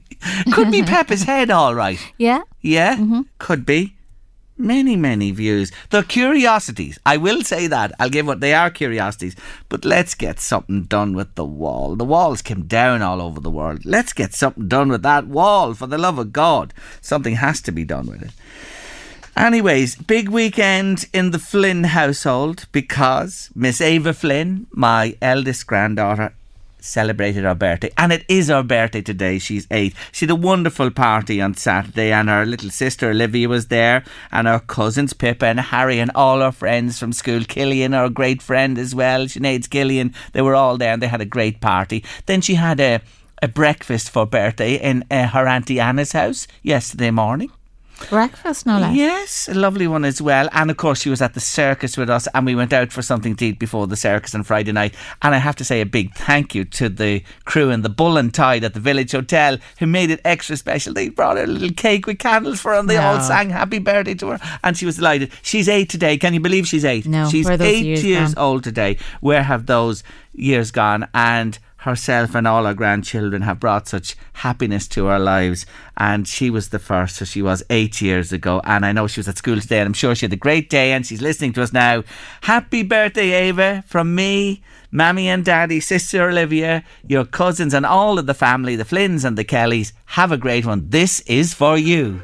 Could be Peppa's head, all right. Yeah. Yeah, Mm-hmm. could be. Many, many views. They're curiosities. I will say that. I'll give what they are curiosities. But let's get something done with the wall. The walls came down all over the world. Let's get something done with that wall, for the love of God. Something has to be done with it. Anyways, big weekend in the Flynn household because Miss Ava Flynn, my eldest granddaughter, celebrated her birthday. And it is her birthday today. She's eight. She had a wonderful party on Saturday, and her little sister Olivia was there, and her cousins Pippa and Harry, and all her friends from school. Killian, our great friend as well, Sinead's Killian. They were all there, and they had a great party. Then she had a a breakfast for birthday in uh, her auntie Anna's house yesterday morning. Breakfast, no less. Yes, a lovely one as well. And of course, she was at the circus with us, and we went out for something to eat before the circus on Friday night. And I have to say a big thank you to the crew in the Bull and Tide at the Village Hotel who made it extra special. They brought her a little cake with candles for her, and they all sang happy birthday to her, and she was delighted. She's eight today. Can you believe she's eight? No, she's where are those eight years years old today. Where have those years gone? And herself and all her grandchildren have brought such happiness to our lives. And she was the first, so she was eight years ago. And I know she was at school today, and I'm sure she had a great day, and she's listening to us now. Happy birthday, Ava, from me. Mammy and Daddy, Sister Olivia, your cousins, and all of the family, the Flynns and the Kellys. Have a great one. This is for you.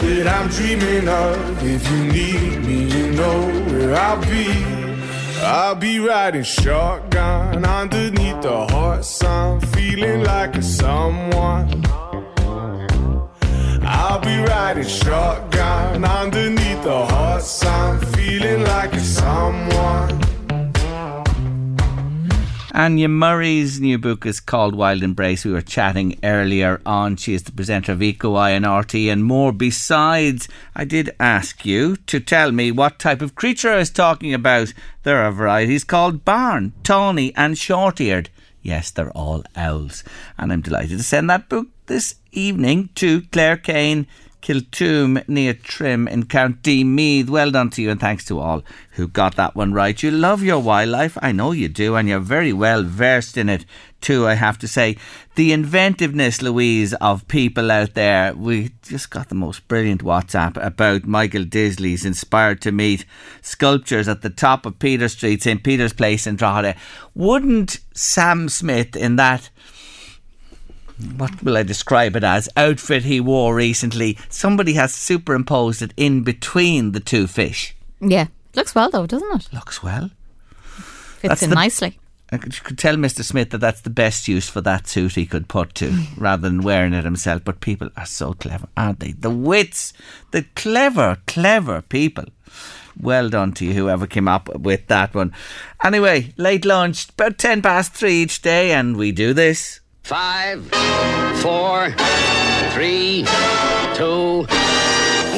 that I'm dreaming of. If you need me, you know where I'll be. I'll be riding shotgun underneath the hot sun, feeling like a someone. I'll be riding shotgun underneath the hot sun, feeling like a someone. Anja Murray's new book is called Wild Embrace. We were chatting earlier on. She is the presenter of Eco Eye and RT and more. Besides, I did ask you to tell me what type of creature I was talking about. There are varieties called barn, tawny, and short eared. Yes, they're all owls. And I'm delighted to send that book this evening to Claire Kane. Kiltoom near Trim in County Meath. Well done to you and thanks to all who got that one right. You love your wildlife, I know you do, and you're very well versed in it too, I have to say. The inventiveness, Louise, of people out there. We just got the most brilliant WhatsApp about Michael Disley's Inspired to Meet sculptures at the top of Peter Street, St. Peter's Place in Drogheda. Wouldn't Sam Smith in that what will I describe it as? Outfit he wore recently. Somebody has superimposed it in between the two fish. Yeah. Looks well though, doesn't it? Looks well. Fits That's in the- nicely. I could, you could tell Mr. Smith that that's the best use for that suit he could put to, rather than wearing it himself. But people are so clever, aren't they? The wits, the clever, clever people. Well done to you, whoever came up with that one. Anyway, late lunch, about 10 past three each day, and we do this. Five, four, three, two,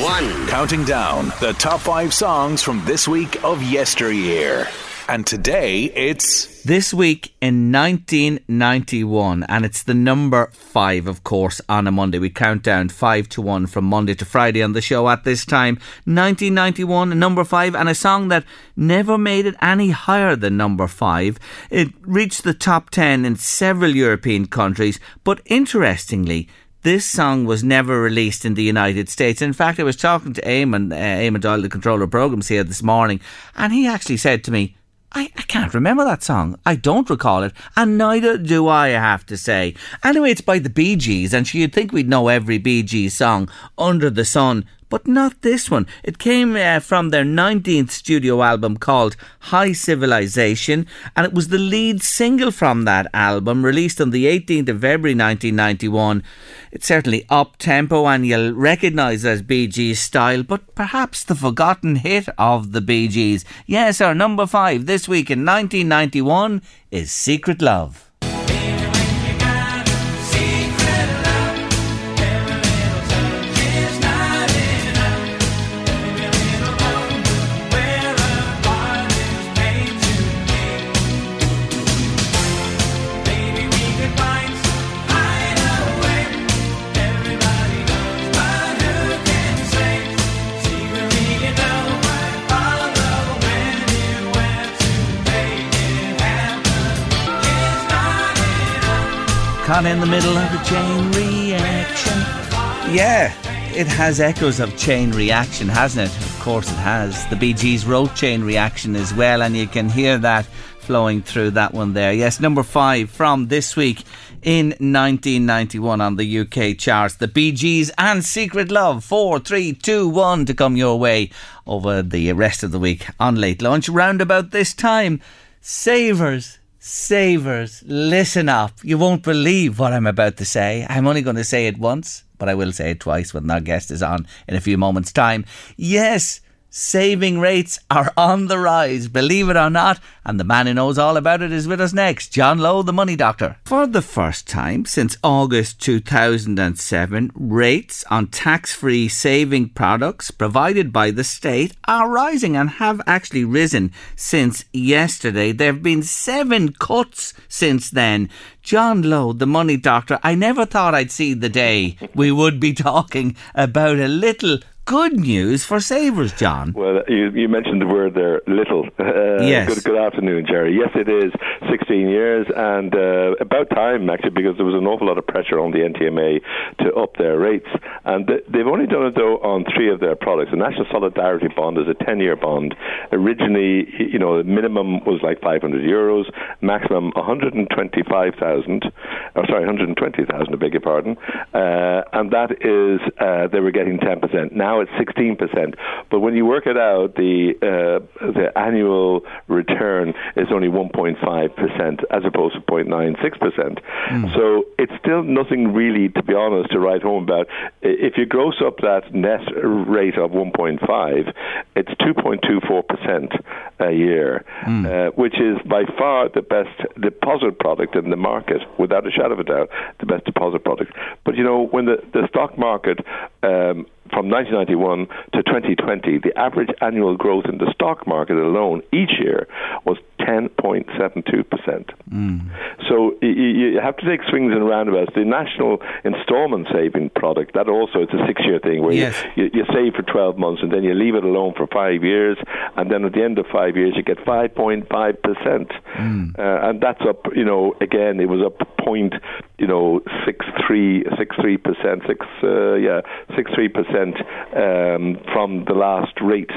one. Counting down the top five songs from this week of yesteryear. And today it's. This week in 1991, and it's the number five, of course, on a Monday. We count down five to one from Monday to Friday on the show at this time. 1991, number five, and a song that never made it any higher than number five. It reached the top ten in several European countries, but interestingly, this song was never released in the United States. In fact, I was talking to Eamon, uh, Eamon Doyle, the controller of programs here this morning, and he actually said to me, I, I can't remember that song. I don't recall it, and neither do I, I have to say. Anyway, it's by the Bee Gees, and you'd think we'd know every Bee Gees song under the sun, but not this one. It came uh, from their 19th studio album called High Civilization, and it was the lead single from that album, released on the 18th of February 1991. It's certainly up tempo, and you'll recognise as Bee Gees style, but perhaps the forgotten hit of the Bee Gees. Yes, our number five this week in 1991 is Secret Love. In the middle of a chain reaction. Yeah, it has echoes of chain reaction, hasn't it? Of course it has. The Bee Gees wrote chain reaction as well, and you can hear that flowing through that one there. Yes, number five from this week in 1991 on the UK charts. The Bee Gees and Secret Love. Four, three, two, one to come your way over the rest of the week on late lunch. Round about this time, Savers Savers, listen up. You won't believe what I'm about to say. I'm only going to say it once, but I will say it twice when our guest is on in a few moments' time. Yes, Saving rates are on the rise, believe it or not, and the man who knows all about it is with us next, John Lowe, the money doctor. For the first time since August 2007, rates on tax free saving products provided by the state are rising and have actually risen since yesterday. There have been seven cuts since then. John Lowe, the money doctor, I never thought I'd see the day we would be talking about a little good news for savers, John. Well, you, you mentioned the word there, little. Uh, yes. Good, good afternoon, Gerry. Yes, it is 16 years, and uh, about time, actually, because there was an awful lot of pressure on the NTMA to up their rates. And th- they've only done it, though, on three of their products. The National Solidarity Bond is a 10 year bond. Originally, you know, the minimum was like 500 euros, maximum 125,000, or sorry, 120,000, I beg your pardon. Uh, and that is, uh, they were getting 10%. Now it's 16%. But when you work it out, the, uh, the annual return is only 1.5% as opposed to 0.96%. So it's still nothing really, to be honest, to write home about. If you gross up that net rate of 1.5, it's 2.24% a year, uh, which is by far the best deposit product in the market, without a shadow of a doubt, the best deposit product. But you know, when the, the stock market um, from 1991 to 2020, the average annual growth in the stock market alone each year was 10.72%. So y- y- you have to take swings and roundabouts. The national installment saving product, that also it's a six-year thing where Yes. you, you, you save for 12 months and then you leave it alone for five years, and then at the end of five years you get 5.5%, uh, and that's up. You know, again it was up point, you know, six three six three percent, six uh, yeah six three percent um, from the last rate,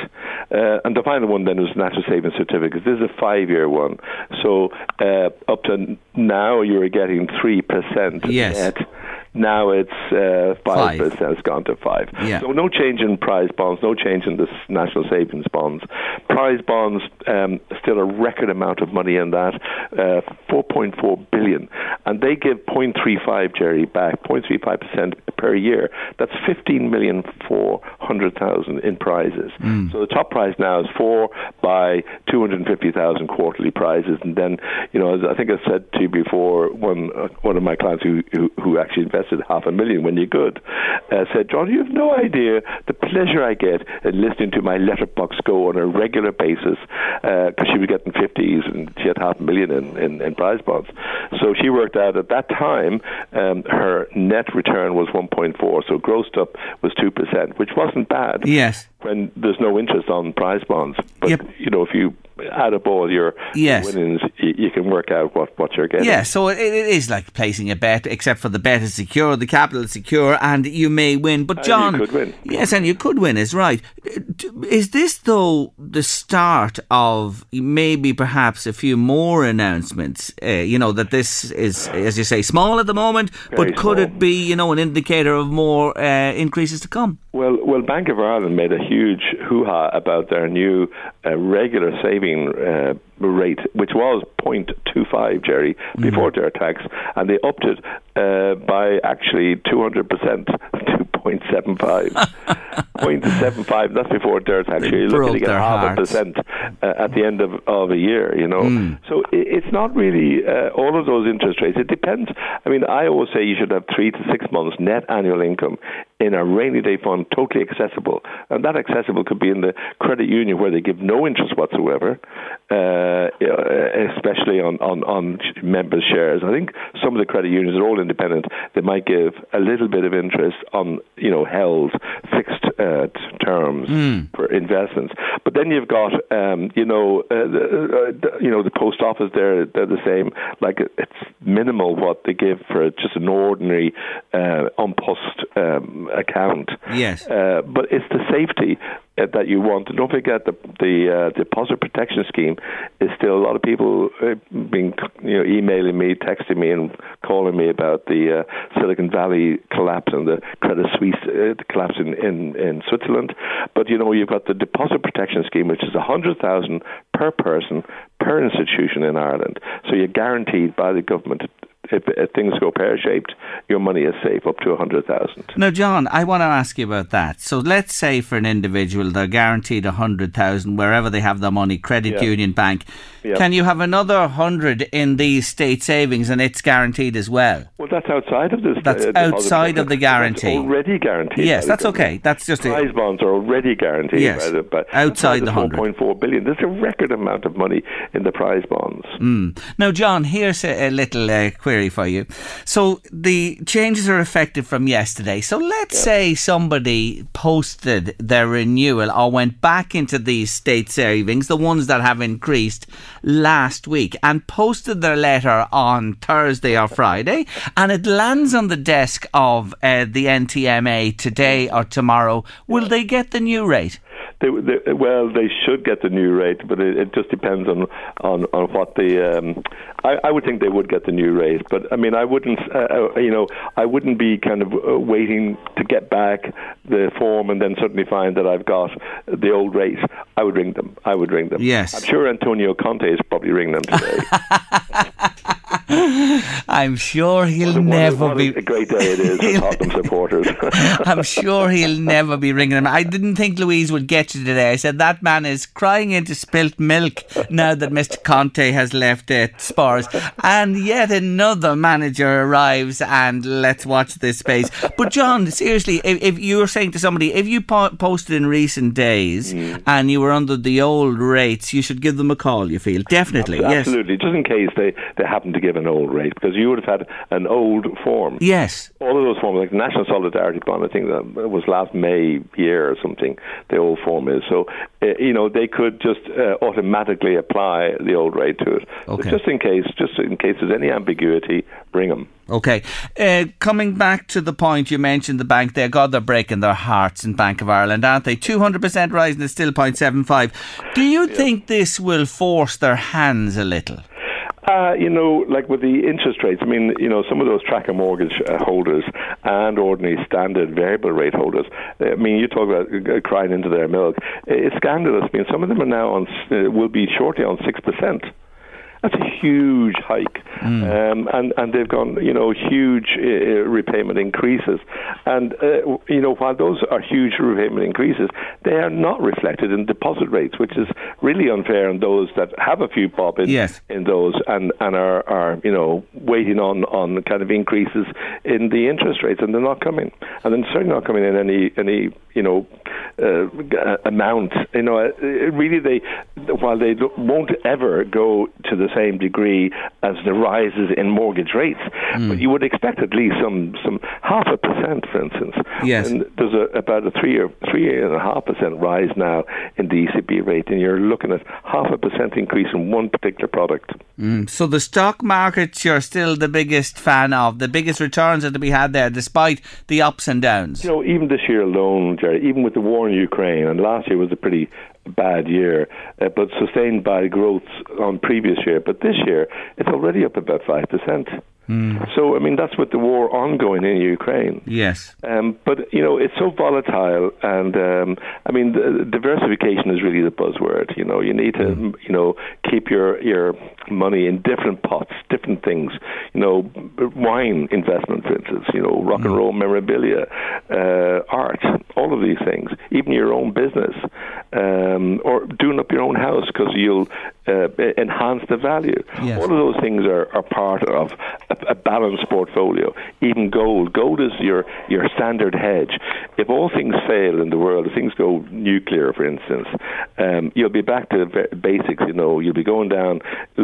uh, and the final one then was national savings certificates. This is a five-year one, so uh, up to now you are getting three percent Yes. net. Now it's uh, five Five. percent. It's gone to five. Yeah. So no change in prize bonds, no change in the national savings bonds. Prize bonds um, still a record amount of money in that, uh, 4.4 billion, and they give 0.35 Gerry back, 0.35 percent per year. That's 15 million four hundred thousand in prizes. So the top prize now is four by 250,000 quarterly prizes, and then you know as I think I said to you before, one uh, one of my clients who, who who actually invested half a million when you could uh, said, John, you have no idea the pleasure I get in listening to my letterbox go on a regular basis because she was getting 50s and she had half a million in, in, in prize bonds. So she worked out at that time um, her net return was 1.4, so grossed up was 2%, which wasn't bad Yes. When there's no interest on prize bonds. But, you know, if you add up all your Yes. winnings, you, you can work out what, what you're getting. Yeah, so it, it is like placing a bet, except for the bet is secure, the capital is secure, and you may win. But And John, you could win. yes, and you could win is right. Is this though the start of maybe perhaps a few more announcements? Uh, you know that this is, as you say, small at the moment, Very but could small. it be, you know, an indicator of more uh, increases to come? Well, well, Bank of Ireland made a huge hoo-ha about their new uh, regular saving uh, rate, which was 0.25, Gerry, before their tax, and they upped it uh, by actually 200% to 0.75. 0.75, that's before their tax. You're looking their half a percent uh, at the end of, of a year, you know. Mm. So it's not really uh, all of those interest rates. It depends. I mean, I always say you should have three to six months net annual income in a rainy day fund, totally accessible. And that accessible could be in the credit union where they give no interest whatsoever, uh, especially on, on, on members' shares. I think some of the credit unions are all independent. They might give a little bit of interest on, you know, held fixed uh, terms for investments. But then you've got, um, you know, uh, the, uh, the- you know, the post office. They're they're the same. Like it's minimal what they give for just an ordinary uh, An Post um, account. Yes. Uh, but it's the safety uh, that you want. And don't forget the the uh, deposit protection scheme is still a lot of people uh, being you know emailing me, texting me, and calling me about the uh, Silicon Valley collapse and the Credit Suisse uh, collapse in, in in Switzerland. But you know you've got the deposit protection scheme, which is a hundred thousand per person per institution in Ireland. So you're guaranteed by the government. If, if things go pear shaped, your money is safe up to a hundred thousand. Now, John, I want to ask you about that. So, let's say for an individual, they're guaranteed a hundred thousand wherever they have their money, credit Yeah. union, bank. Yeah. Can you have another hundred in these state savings, and it's guaranteed as well? Well, that's outside of this. That's uh, outside of the guarantee. That's already guaranteed. Yes, that's okay. That's just prize a, bonds are already guaranteed. Yes, by the, by, outside the the 100. 4.4 billion. There's a record amount of money in the prize bonds. Mm. Now, John, here's a, a little uh, query for you. So the changes are effective from yesterday. So let's say somebody posted their renewal or went back into these state savings, the ones that have increased last week, and posted their letter on Thursday or Friday, and it lands on the desk of uh, the NTMA today or tomorrow. Will they get the new rate? They, they, well, they should get the new rate, but it, it just depends on, on, on what the. Um, I, I would think they would get the new rate, but I mean, I wouldn't. Uh, uh, you know, I wouldn't be kind of uh, waiting to get back the form and then suddenly find that I've got the old rate. I would ring them. I would ring them. Yes. I'm sure Antonio Conte is probably ringing them today. I'm sure he'll What never what be. a great day it is for Tottenham supporters. I'm sure he'll never be ringing him. I didn't think Louise would get you today. I said that man is crying into spilt milk now that Mr. Conte has left uh, Spurs, and yet another manager arrives. And let's watch this space. But John, seriously, if, if you were saying to somebody, if you po- posted in recent days Mm. and you were under the old rates, you should give them a call. You feel definitely, yes, Absolutely, just in case they, they happen to give an old rate, because you would have had an old form. yes. All of those forms, like the National Solidarity Bond, I think that was last May year or something, the old form is. So, uh, you know, they could just uh, automatically apply the old rate to it. Okay. just in case, just in case there's any ambiguity, bring them. Okay. Uh, coming back to the point you mentioned, the bank there, God, they're breaking their hearts in Bank of Ireland, aren't they? 200% rise and it's still 0.75. Do you think this will force their hands a little? Uh, you know, like with the interest rates, I mean, you know, some of those tracker mortgage uh, holders and ordinary standard variable rate holders, I mean, you talk about uh, crying into their milk. It's scandalous. I mean, some of them are now on, uh, will be shortly on 6%. That's a huge hike, mm. um, and and they've gone, you know, huge uh, repayment increases, and uh, you know while those are huge repayment increases, they are not reflected in deposit rates, which is really unfair on those that have a few pop in yes. in those and and are are you know waiting on on kind of increases in the interest rates, and they're not coming, and then certainly not coming in any any you know uh, amount. You know, uh, really they while they won't ever go to the same degree as the rises in mortgage rates, mm. but you would expect at least some some half a percent, for instance. Yes. And there's a, about a three or three and a half percent rise now in the ECB rate, and you're looking at half a percent increase in one particular product. Mm. So the stock markets you're still the biggest fan of. The biggest returns are to be had there, despite the ups and downs. You know, even this year alone, Gerry, even with the war in Ukraine, and last year was a pretty bad year, uh, but sustained by growth on previous year. But this year, it's already up about five percent. Mm. So, I mean, that's with the war ongoing in Ukraine. Yes. Um, but, you know, it's so volatile. And, um, I mean, the, diversification is really the buzzword. You know, you need to, mm. you know, keep your, your money in different pots, different things. You know, wine investment, for instance, you know, rock mm. and roll memorabilia, uh, art, all of these things, even your own business, um, or doing up your own house because you'll uh, enhance the value. Yes. All of those things are, are part of a, a, balanced portfolio. Even gold. Gold is your, your standard hedge. If all things fail in the world, if things go nuclear, for instance, um, you'll be back to basics. You know, you'll be going down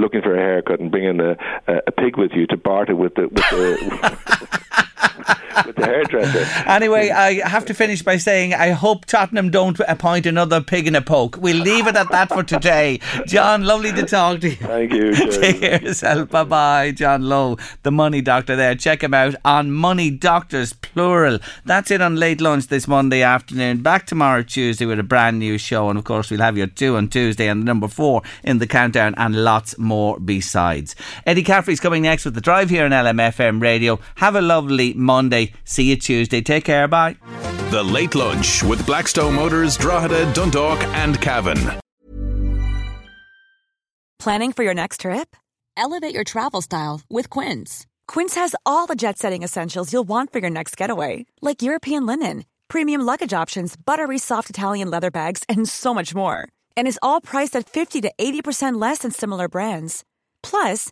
looking for a haircut and bringing a, a, a pig with you to barter with the with the. with the hairdresser. Anyway, I have to finish by saying I hope Tottenham don't appoint another pig in a poke. We'll leave it at that for today. John, lovely to talk to you. Thank you. Take care of yourself. Bye bye. John Lowe, the money doctor there. Check him out on Money Doctors, plural. That's it on late lunch this Monday afternoon. Back tomorrow, Tuesday, with a brand new show. And of course, we'll have your two on Tuesday and number four in the countdown and lots more besides. Eddie Caffrey's coming next with the drive here on LMFM radio. Have a lovely Monday. See you Tuesday. Take care. Bye. The Late Lunch with Blackstone Motors, Drogheda, Dundalk, and Cavan. Planning for your next trip? Elevate your travel style with Quince. Quince has all the jet setting essentials you'll want for your next getaway, like European linen, premium luggage options, buttery soft Italian leather bags, and so much more. And is all priced at 50 to 80% less than similar brands. Plus,